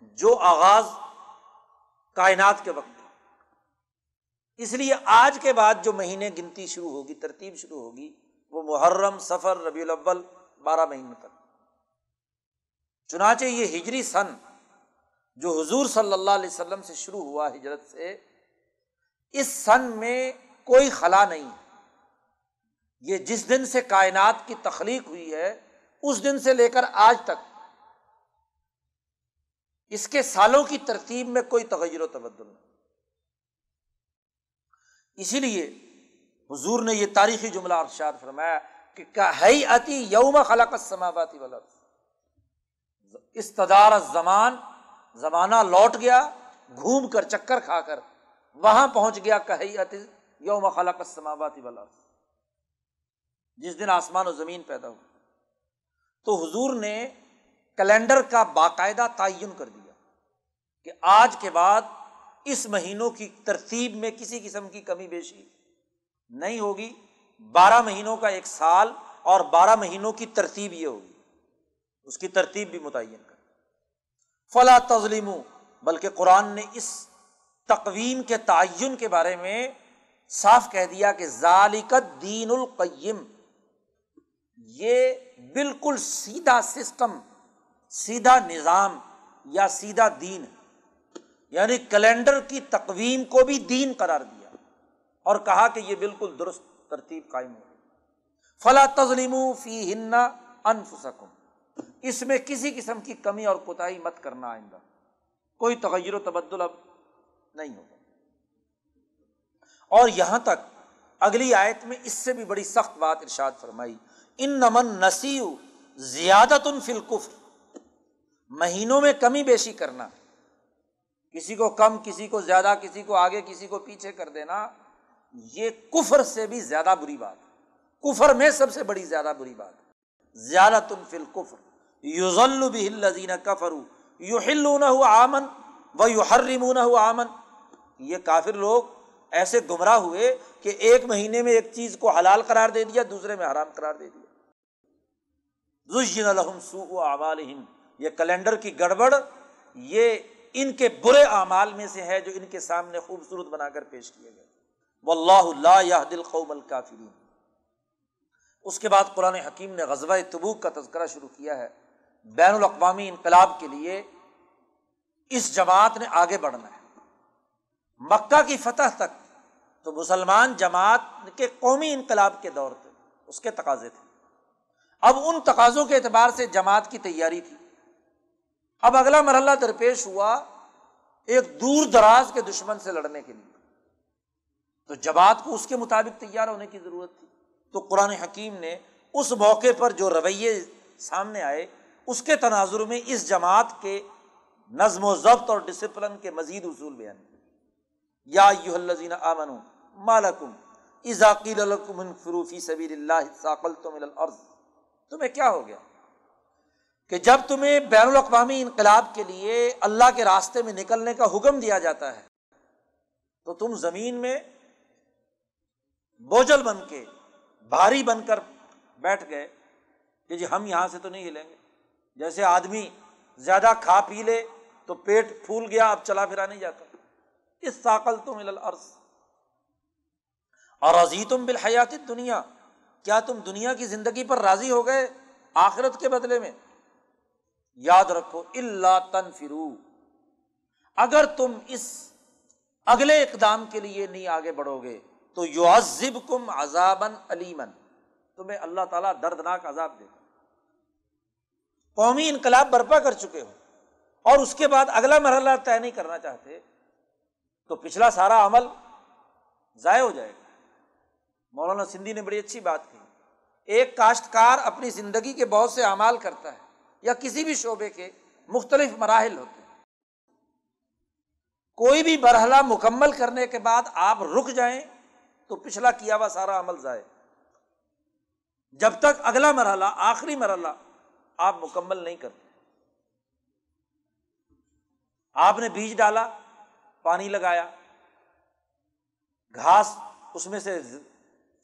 Speaker 1: جو آغاز کائنات کے وقت اس لیے آج کے بعد جو مہینے گنتی شروع ہوگی، ترتیب شروع ہوگی، وہ محرم سفر ربیع الاول، بارہ مہینے تک۔ چنانچہ یہ ہجری سن جو حضور صلی اللہ علیہ وسلم سے شروع ہوا، ہجرت سے، اس سن میں کوئی خلا نہیں ہے۔ یہ جس دن سے کائنات کی تخلیق ہوئی ہے، اس دن سے لے کر آج تک، اس کے سالوں کی ترتیب میں کوئی تغیر و تبدل نہیں۔ اسی لیے حضور نے یہ تاریخی جملہ ارشاد فرمایا کہ ہے یوم خلق سماواتی والا استدار زمان زمانہ لوٹ گیا، گھوم کر، چکر کھا کر، وہاں پہنچ گیا کہ یوم خلق سماواتی والا جس دن آسمان و زمین پیدا ہو تو حضور نے کیلنڈر کا باقاعدہ تعین کر دیا کہ آج کے بعد اس مہینوں کی ترتیب میں کسی قسم کی کمی بیشی نہیں ہوگی۔ بارہ مہینوں کا ایک سال اور بارہ مہینوں کی ترتیب یہ ہوگی۔ اس کی ترتیب بھی متعین کر۔ فلاں تزلیم بلکہ قرآن نے اس تقویم کے تعین کے بارے میں صاف کہہ دیا کہ ذالکت دین القیم۔ یہ بالکل سیدھا سسٹم، سیدھا نظام یا سیدھا دین یعنی کیلنڈر کی تقویم کو بھی دین قرار دیا اور کہا کہ یہ بالکل درست ترتیب قائم ہو۔ فلاں تزلیم فی انف سکم اس میں کسی قسم کی کمی اور کوتاہی مت کرنا آئندہ۔ کوئی تغیر و تبدل اب نہیں ہوگا۔ اور یہاں تک اگلی آیت میں اس سے بھی بڑی سخت بات ارشاد فرمائی۔ ان نمن نسیو زیادہ تن فلکف مہینوں میں کمی بیشی کرنا، کسی کو کم، کسی کو زیادہ، کسی کو آگے، کسی کو پیچھے کر دینا، یہ کفر سے بھی زیادہ بری بات، کفر میں سب سے بڑی زیادہ بری بات زیادہ تن فل کفر یوزل بھی الزین کفر یو ہلون آمن و یو ہر آمن یہ کافر لوگ ایسے گمراہ ہوئے کہ ایک مہینے میں ایک چیز کو حلال قرار دے دیا، دوسرے میں حرام قرار دے دیا۔ الحم سو یہ کیلنڈر کی گڑبڑ، یہ ان کے برے اعمال میں سے ہے جو ان کے سامنے خوبصورت بنا کر پیش کیا گیا وہ اللہ اللہ دل قوم الکافرین اس کے بعد قرآن حکیم نے غزبۂ تبوک کا تذکرہ شروع کیا ہے۔ بین الاقوامی انقلاب کے لیے اس جماعت نے آگے بڑھنا ہے۔ مکہ کی فتح تک تو مسلمان جماعت کے قومی انقلاب کے دور تھے، اس کے تقاضے تھے۔ اب ان تقاضوں کے اعتبار سے جماعت کی تیاری تھی۔ اب اگلا مرحلہ درپیش ہوا ایک دور دراز کے دشمن سے لڑنے کے لیے۔ تو جماعت کو اس کے مطابق تیار ہونے کی ضرورت تھی۔ تو قرآن حکیم نے اس موقع پر جو رویے سامنے آئے، اس کے تناظر میں اس جماعت کے نظم و ضبط اور ڈسپلن کے مزید اصول بیان کیے۔ یا آمن مالکم ازاقیل فروفی سبیر اللہ ثاقل تم تمہیں کیا ہو گیا؟ کہ جب تمہیں بین الاقوامی انقلاب کے لیے اللہ کے راستے میں نکلنے کا حکم دیا جاتا ہے، تو تم زمین میں بوجل بن کے، بھاری بن کر بیٹھ گئے کہ جی ہم یہاں سے تو نہیں ہلیں گے۔ جیسے آدمی زیادہ کھا پی لے تو پیٹ پھول گیا، اب چلا پھرا نہیں جاتا۔ اس ساکل تم الارض۔ اور ازی تم بالحیات دنیا کیا تم دنیا کی زندگی پر راضی ہو گئے آخرت کے بدلے میں؟ یاد رکھو اللہ تن فرو اگر تم اس اگلے اقدام کے لیے نہیں آگے بڑھو گے، تو یو عزب کم عذابن علیمن تمہیں اللہ تعالیٰ دردناک عذاب دے قومی انقلاب برپا کر چکے ہو اور اس کے بعد اگلا مرحلہ طے نہیں کرنا چاہتے، تو پچھلا سارا عمل ضائع ہو جائے گا۔ مولانا سندھی نے بڑی اچھی بات کی ایک کاشتکار اپنی زندگی کے بہت سے اعمال کرتا ہے یا کسی بھی شعبے کے مختلف مراحل ہوتے ہیں۔ کوئی بھی مرحلہ مکمل کرنے کے بعد آپ رک جائیں تو پچھلا کیا ہوا سارا عمل ضائع۔ جب تک اگلا مرحلہ، آخری مرحلہ آپ مکمل نہیں کرتے۔ آپ نے بیج ڈالا، پانی لگایا، گھاس اس میں سے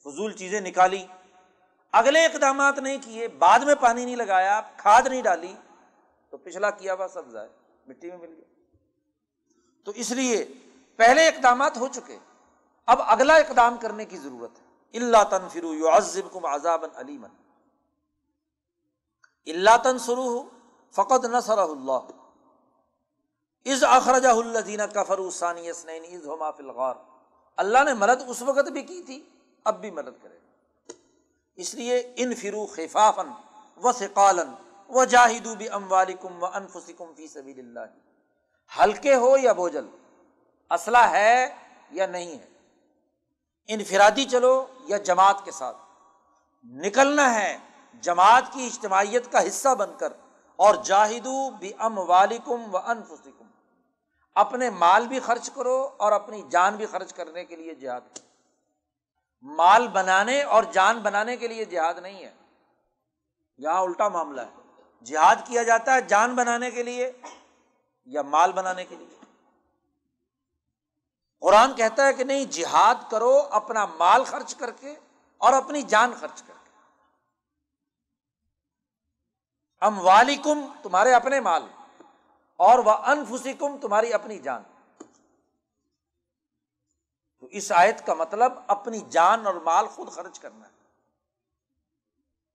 Speaker 1: فضول چیزیں نکالی۔ اگلے اقدامات نہیں کیے، بعد میں پانی نہیں لگایا، کھاد نہیں ڈالی، تو پچھلا کیا ہوا؟ سب جائے مٹی میں مل گیا۔ تو اس لیے پہلے اقدامات ہو چکے، اب اگلا اقدام کرنے کی ضرورت ہے۔ اللہ تنفرو یو عزب کم عذاب علیمن اللہ تنسرو فقط نصر اللہ از اخرجہ الدین کفر ثانی از ہما فلغار اللہ نے مدد اس وقت بھی کی تھی اب بھی مدد کرے اس لیے ان فرو خفافن و سقالن و جاہدو بھی ام والم و انفسکم فی سبیل اللہ ہلکے ہو یا بوجل اسلحہ ہے یا نہیں ہے، انفرادی چلو یا جماعت کے ساتھ۔ نکلنا ہے جماعت کی اجتماعیت کا حصہ بن کر، اور جاہدو بھی ام والم و انفسکم اپنے مال بھی خرچ کرو اور اپنی جان بھی خرچ کرنے کے لیے جہاد مال بنانے اور جان بنانے کے لیے جہاد نہیں ہے۔ یہاں الٹا معاملہ ہے۔ جہاد کیا جاتا ہے جان بنانے کے لیے یا مال بنانے کے لیے؟ قرآن کہتا ہے کہ نہیں، جہاد کرو، اپنا مال خرچ کر کے اور اپنی جان خرچ کر کے۔ ام والم تمہارے اپنے مال اور وہ انفسی کم تمہاری اپنی جان۔ تو اس آیت کا مطلب اپنی جان اور مال خود خرچ کرنا ہے۔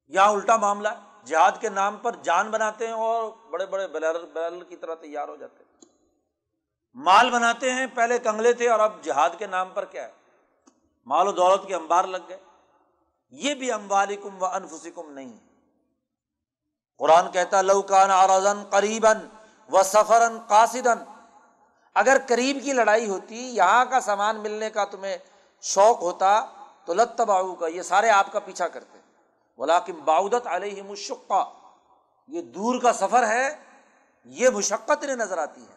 Speaker 1: یہاں الٹا معاملہ جہاد کے نام پر جان بناتے ہیں اور بڑے بڑے بیرل کی طرح تیار ہو جاتے ہیں۔ مال بناتے ہیں، پہلے کنگلے تھے اور اب جہاد کے نام پر کیا ہے؟ مال و دولت کے امبار لگ گئے۔ یہ بھی امبالکم و انفسکم نہیں۔ قرآن کہتا لوکان قریباً و سفر قاصدن اگر قریب کی لڑائی ہوتی، یہاں کا سامان ملنے کا تمہیں شوق ہوتا تو لت باؤ کا یہ سارے آپ کا پیچھا کرتے۔ ولاکم باؤدت علیہ مشقہ یہ دور کا سفر ہے، یہ مشقت انہیں نظر آتی ہے۔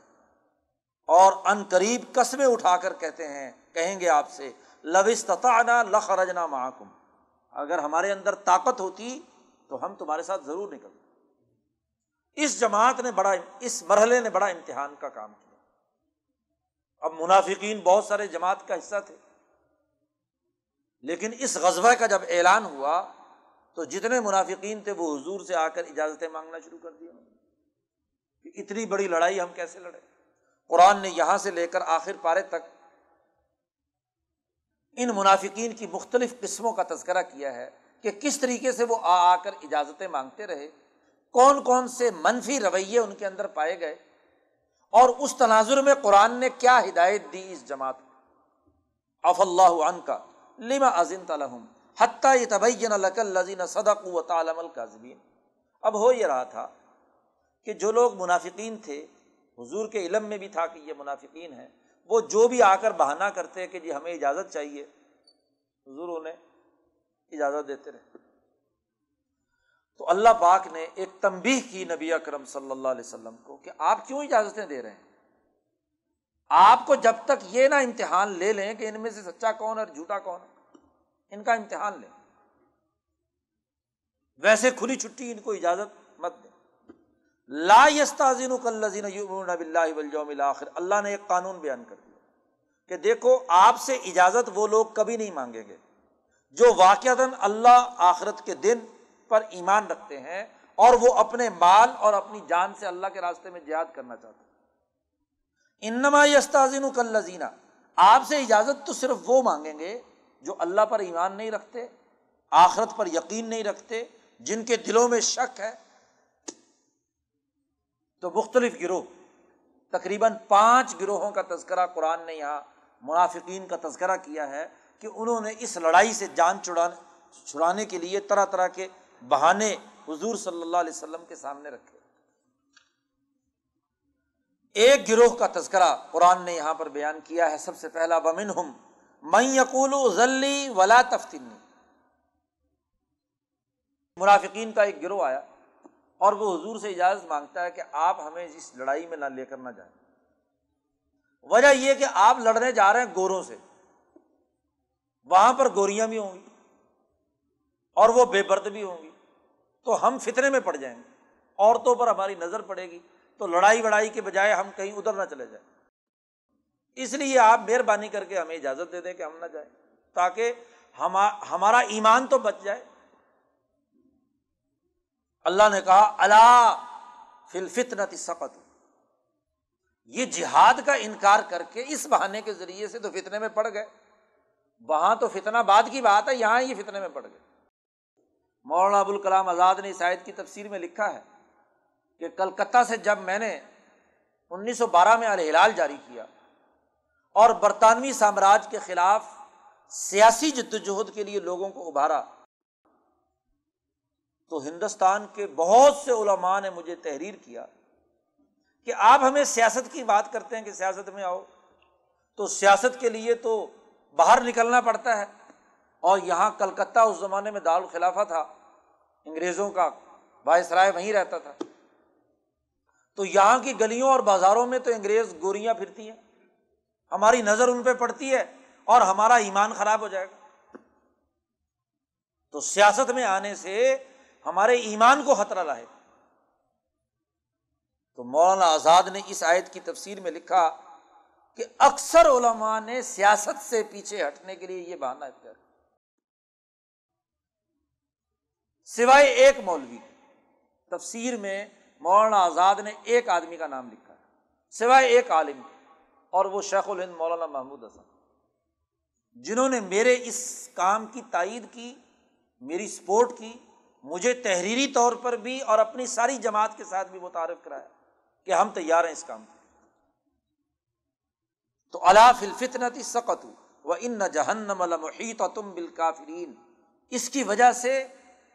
Speaker 1: اور ان قریب قصبے اٹھا کر کہتے ہیں، کہیں گے آپ سے لوستانا لخ رجنا محکم اگر ہمارے اندر طاقت ہوتی تو ہم تمہارے ساتھ ضرور نکلتے۔ اس جماعت نے بڑا، اس مرحلے نے بڑا امتحان کا کام کیا۔ اب منافقین بہت سارے جماعت کا حصہ تھے۔ لیکن اس غذبہ کا جب اعلان ہوا، تو جتنے منافقین تھے، وہ حضور سے آ کر اجازتیں مانگنا شروع کر دیا کہ اتنی بڑی لڑائی ہم کیسے لڑے قرآن نے یہاں سے لے کر آخر پارے تک ان منافقین کی مختلف قسموں کا تذکرہ کیا ہے کہ کس طریقے سے وہ آ آ کر اجازتیں مانگتے رہے، کون کون سے منفی رویے ان کے اندر پائے گئے۔ اور اس تناظر میں قرآن نے کیا ہدایت دی اس جماعت کو؟ اف اللہ عن کا لما عظیم تلحم حتیٰ یہ تبین لذین صدق و تعالم القاظبین اب ہو یہ رہا تھا کہ جو لوگ منافقین تھے، حضور کے علم میں بھی تھا کہ یہ منافقین ہیں، وہ جو بھی آ کر بہانہ کرتے کہ جی ہمیں اجازت چاہیے، حضور انہیں اجازت دیتے رہے۔ تو اللہ پاک نے ایک تمبی کی نبی اکرم صلی اللہ علیہ وسلم کو کہ آپ کیوں اجازتیں دے رہے ہیں؟ آپ کو جب تک یہ نہ امتحان لے لیں کہ ان میں سے سچا کون اور جھوٹا کون ہے، ان کا امتحان لیں۔ ویسے کھلی چھٹی ان کو اجازت مت دیں۔ لا یستازین آخر اللہ نے ایک قانون بیان کر دیا کہ دیکھو، آپ سے اجازت وہ لوگ کبھی نہیں مانگیں گے۔ جو واقع اللہ آخرت کے دن پر ایمان رکھتے ہیں اور وہ اپنے مال اور اپنی جان سے اللہ کے راستے میں جہاد کرنا چاہتے ہیں۔ انما یستازین کلزینہ آپ سے اجازت تو صرف وہ مانگیں گے جو اللہ پر ایمان نہیں رکھتے، آخرت پر یقین نہیں رکھتے، جن کے دلوں میں شک ہے۔ تو مختلف گروہ، تقریباً پانچ گروہوں کا تذکرہ قرآن نے یہاں منافقین کا تذکرہ کیا ہے کہ انہوں نے اس لڑائی سے جان چڑانے چھڑانے کے لیے طرح طرح کے بہانے حضور صلی اللہ علیہ وسلم کے سامنے رکھے۔ ایک گروہ کا تذکرہ قرآن نے یہاں پر بیان کیا ہے۔ سب سے پہلا بمن ہم میں یقول ذلی ولا تفتنی منافقین کا ایک گروہ آیا اور وہ حضور سے اجازت مانگتا ہے کہ آپ ہمیں اس لڑائی میں نہ لے کر نہ جائیں۔ وجہ یہ کہ آپ لڑنے جا رہے ہیں گوروں سے۔ وہاں پر گوریاں بھی ہوں گی اور وہ بے برد بھی ہوں گی۔ تو ہم فطرے میں پڑ جائیں گے۔ عورتوں پر ہماری نظر پڑے گی۔ تو لڑائی وڑائی کے بجائے ہم کہیں ادھر نہ چلے جائیں۔ اس لیے آپ مہربانی کر کے ہمیں اجازت دے دیں کہ ہم نہ جائیں۔ تاکہ ہمارا ایمان تو بچ جائے۔ اللہ نے کہا اللہ فلفت سقت یہ جہاد کا انکار کر کے اس بہانے کے ذریعے سے تو فتنے میں پڑ گئے۔ وہاں تو فتنا بعد کی بات ہے، یہاں یہ فتنے میں پڑ گئے۔ مولانا ابوالکلام آزاد نے عیسائیت کی تفسیر میں لکھا ہے کہ کلکتہ سے جب میں نے انیس سو بارہ میں الحلال جاری کیا اور برطانوی سامراج کے خلاف سیاسی جدوجہد کے لیے لوگوں کو ابھارا، تو ہندوستان کے بہت سے علماء نے مجھے تحریر کیا کہ آپ ہمیں سیاست کی بات کرتے ہیں کہ سیاست میں آؤ، تو سیاست کے لیے تو باہر نکلنا پڑتا ہے۔ اور یہاں کلکتہ اس زمانے میں دار الخلافہ تھا، انگریزوں کا، باعث رائے وہیں رہتا تھا۔ تو یہاں کی گلیوں اور بازاروں میں تو انگریز گوریاں پھرتی ہیں۔ ہماری نظر ان پہ پڑتی ہے اور ہمارا ایمان خراب ہو جائے گا۔ تو سیاست میں آنے سے ہمارے ایمان کو خطرہ لائے تو مولانا آزاد نے اس آیت کی تفسیر میں لکھا کہ اکثر علماء نے سیاست سے پیچھے ہٹنے کے لیے یہ بہانا اختیار سوائے ایک مولوی تفسیر میں مولانا آزاد نے ایک آدمی کا نام لکھا سوائے ایک عالم اور وہ شیخ الہند مولانا محمود حسن۔ جنہوں نے میرے اس کام کی تائید کی، میری سپورٹ کی، مجھے تحریری طور پر بھی اور اپنی ساری جماعت کے ساتھ بھی متعارف کرایا کہ ہم تیار ہیں اس کام کے تو اللہ فلفتنتی سقت و ان نہ جہنم المحیط تم بالکافرین۔ اس کی وجہ سے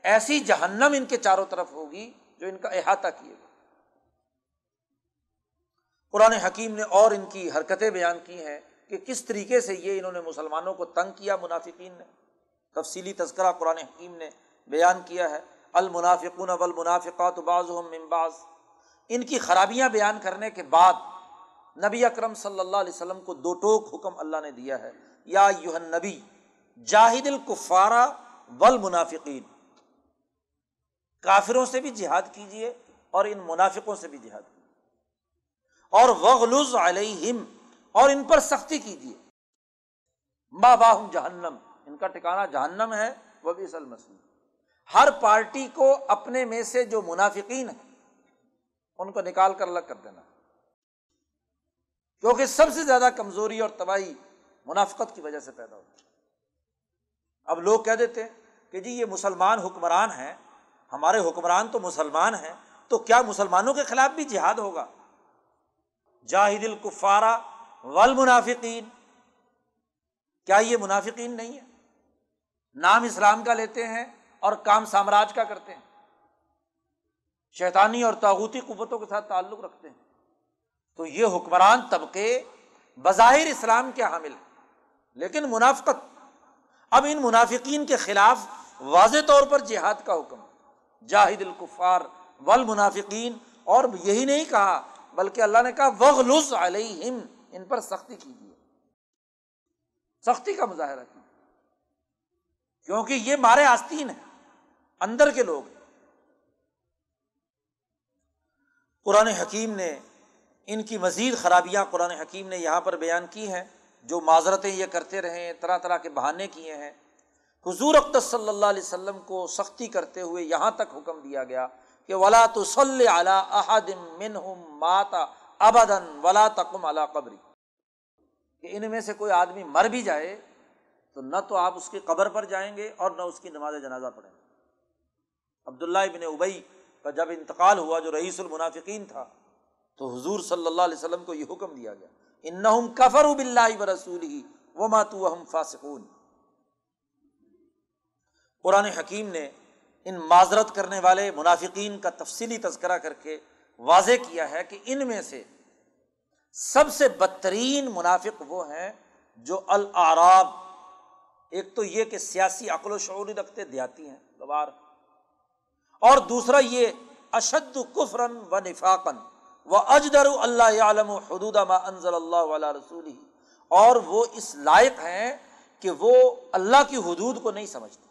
Speaker 1: ایسی جہنم ان کے چاروں طرف ہوگی جو ان کا احاطہ کیے گا قرآن حکیم نے اور ان کی حرکتیں بیان کی ہیں کہ کس طریقے سے یہ انہوں نے مسلمانوں کو تنگ کیا، منافقین نے۔ تفصیلی تذکرہ قرآن حکیم نے بیان کیا ہے۔ المنافقون والمنافقات بعضهم من بعض۔ ان کی خرابیاں بیان کرنے کے بعد نبی اکرم صلی اللہ علیہ وسلم کو دو ٹوک حکم اللہ نے دیا ہے۔ یا یوہن نبی جاہد الکفارا والمنافقین۔ کافروں سے بھی جہاد کیجیے اور ان منافقوں سے بھی جہاد کیجیے اور وغلوز علیہم اور ان پر سختی کیجیے ماں باہم جہنم ان کا ٹھکانا جہنم ہے وہ بھی اصل مسئلہ ہر پارٹی کو اپنے میں سے جو منافقین ہیں، ان کو نکال کر الگ کر دینا۔ کیونکہ سب سے زیادہ کمزوری اور تباہی منافقت کی وجہ سے پیدا ہوتی ہے۔ اب لوگ کہہ دیتے ہیں کہ جی یہ مسلمان حکمران ہیں ہمارے حکمران تو مسلمان ہیں، تو کیا مسلمانوں کے خلاف بھی جہاد ہوگا؟ جاہد الکفارا والمنافقین۔ کیا یہ منافقین نہیں ہے نام اسلام کا لیتے ہیں اور کام سامراج کا کرتے ہیں۔ شیطانی اور تاغوتی قوتوں کے ساتھ تعلق رکھتے ہیں۔ تو یہ حکمران طبقے بظاہر اسلام کے حامل ہیں۔ لیکن منافقت، اب ان منافقین کے خلاف واضح طور پر جہاد کا حکم۔ جاہد الکفار ول منافقین اور یہی نہیں کہا، بلکہ اللہ نے کہا وغلز علیہم ان پر سختی کیجیے۔ سختی کا مظاہرہ کیجیے۔ کیونکہ یہ مارے آستین ہیں، اندر کے لوگ۔ قرآن حکیم نے ان کی مزید خرابیاں قرآن حکیم نے یہاں پر بیان کی ہیں، جو معذرتیں یہ کرتے رہے ہیں، طرح طرح کے بہانے کیے ہیں۔ حضور اقدس صلی اللہ علیہ وسلم کو سختی کرتے ہوئے یہاں تک حکم دیا گیا کہ ولا تو صلی من ماتا ابدن ولا تکم اللہ قبری کہ ان میں سے کوئی آدمی مر بھی جائے تو نہ تو آپ اس کی قبر پر جائیں گے اور نہ اس کی نماز جنازہ پڑھیں گے۔ عبداللہ ابن ابئی کا جب انتقال ہوا جو رئیس المنافقین تھا تو حضور صلی اللہ علیہ وسلم کو یہ حکم دیا گیا۔ ان کفر بلّہ و رسول ہی وہ ماتو ہم فاسقون۔ قرآن حکیم نے ان معذرت کرنے والے منافقین کا تفصیلی تذکرہ کر کے واضح کیا ہے کہ ان میں سے سب سے بدترین منافق وہ ہیں جو العراب ایک تو یہ کہ سیاسی عقل و شعوری رکھتے دیاتی ہیں، گوار۔ اور دوسرا یہ اشد کفرن و نفاقن و اجدر اللہ عالم و حدود ما انضل اللہ علیہ رسول اور وہ اس لائق ہیں کہ وہ اللہ کی حدود کو نہیں سمجھتے۔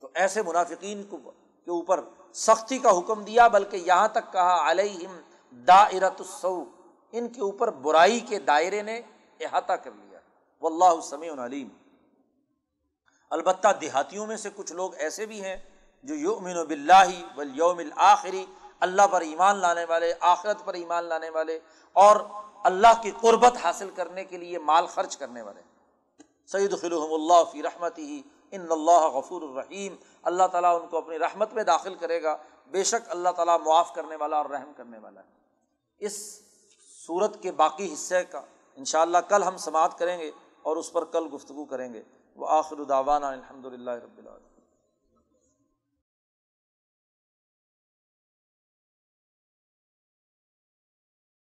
Speaker 1: تو ایسے منافقین کو کے اوپر سختی کا حکم دیا، بلکہ یہاں تک کہا، علیہم دائرت السو ان کے اوپر برائی کے دائرے نے احاطہ کر لیا۔ وہ اللہ سمیع علیم۔ البتہ دیہاتیوں میں سے کچھ لوگ ایسے بھی ہیں جو یومن و بلّہ یوم الآخری اللہ پر ایمان لانے والے، آخرت پر ایمان لانے والے، اور اللہ کی قربت حاصل کرنے کے لیے مال خرچ کرنے والے۔ سعید خلحم اللہ فی رحمت ہی ان اللہ غفور الرحیم، اللہ تعالیٰ ان کو اپنی رحمت میں داخل کرے گا۔ بے شک اللہ تعالیٰ معاف کرنے والا اور رحم کرنے والا ہے۔ اس صورت کے باقی حصے کا ان شاء اللہ کل ہم سماعت کریں گے اور اس پر کل گفتگو کریں گے۔ وہ آخر داوانہ الحمد للہ رب العالمین۔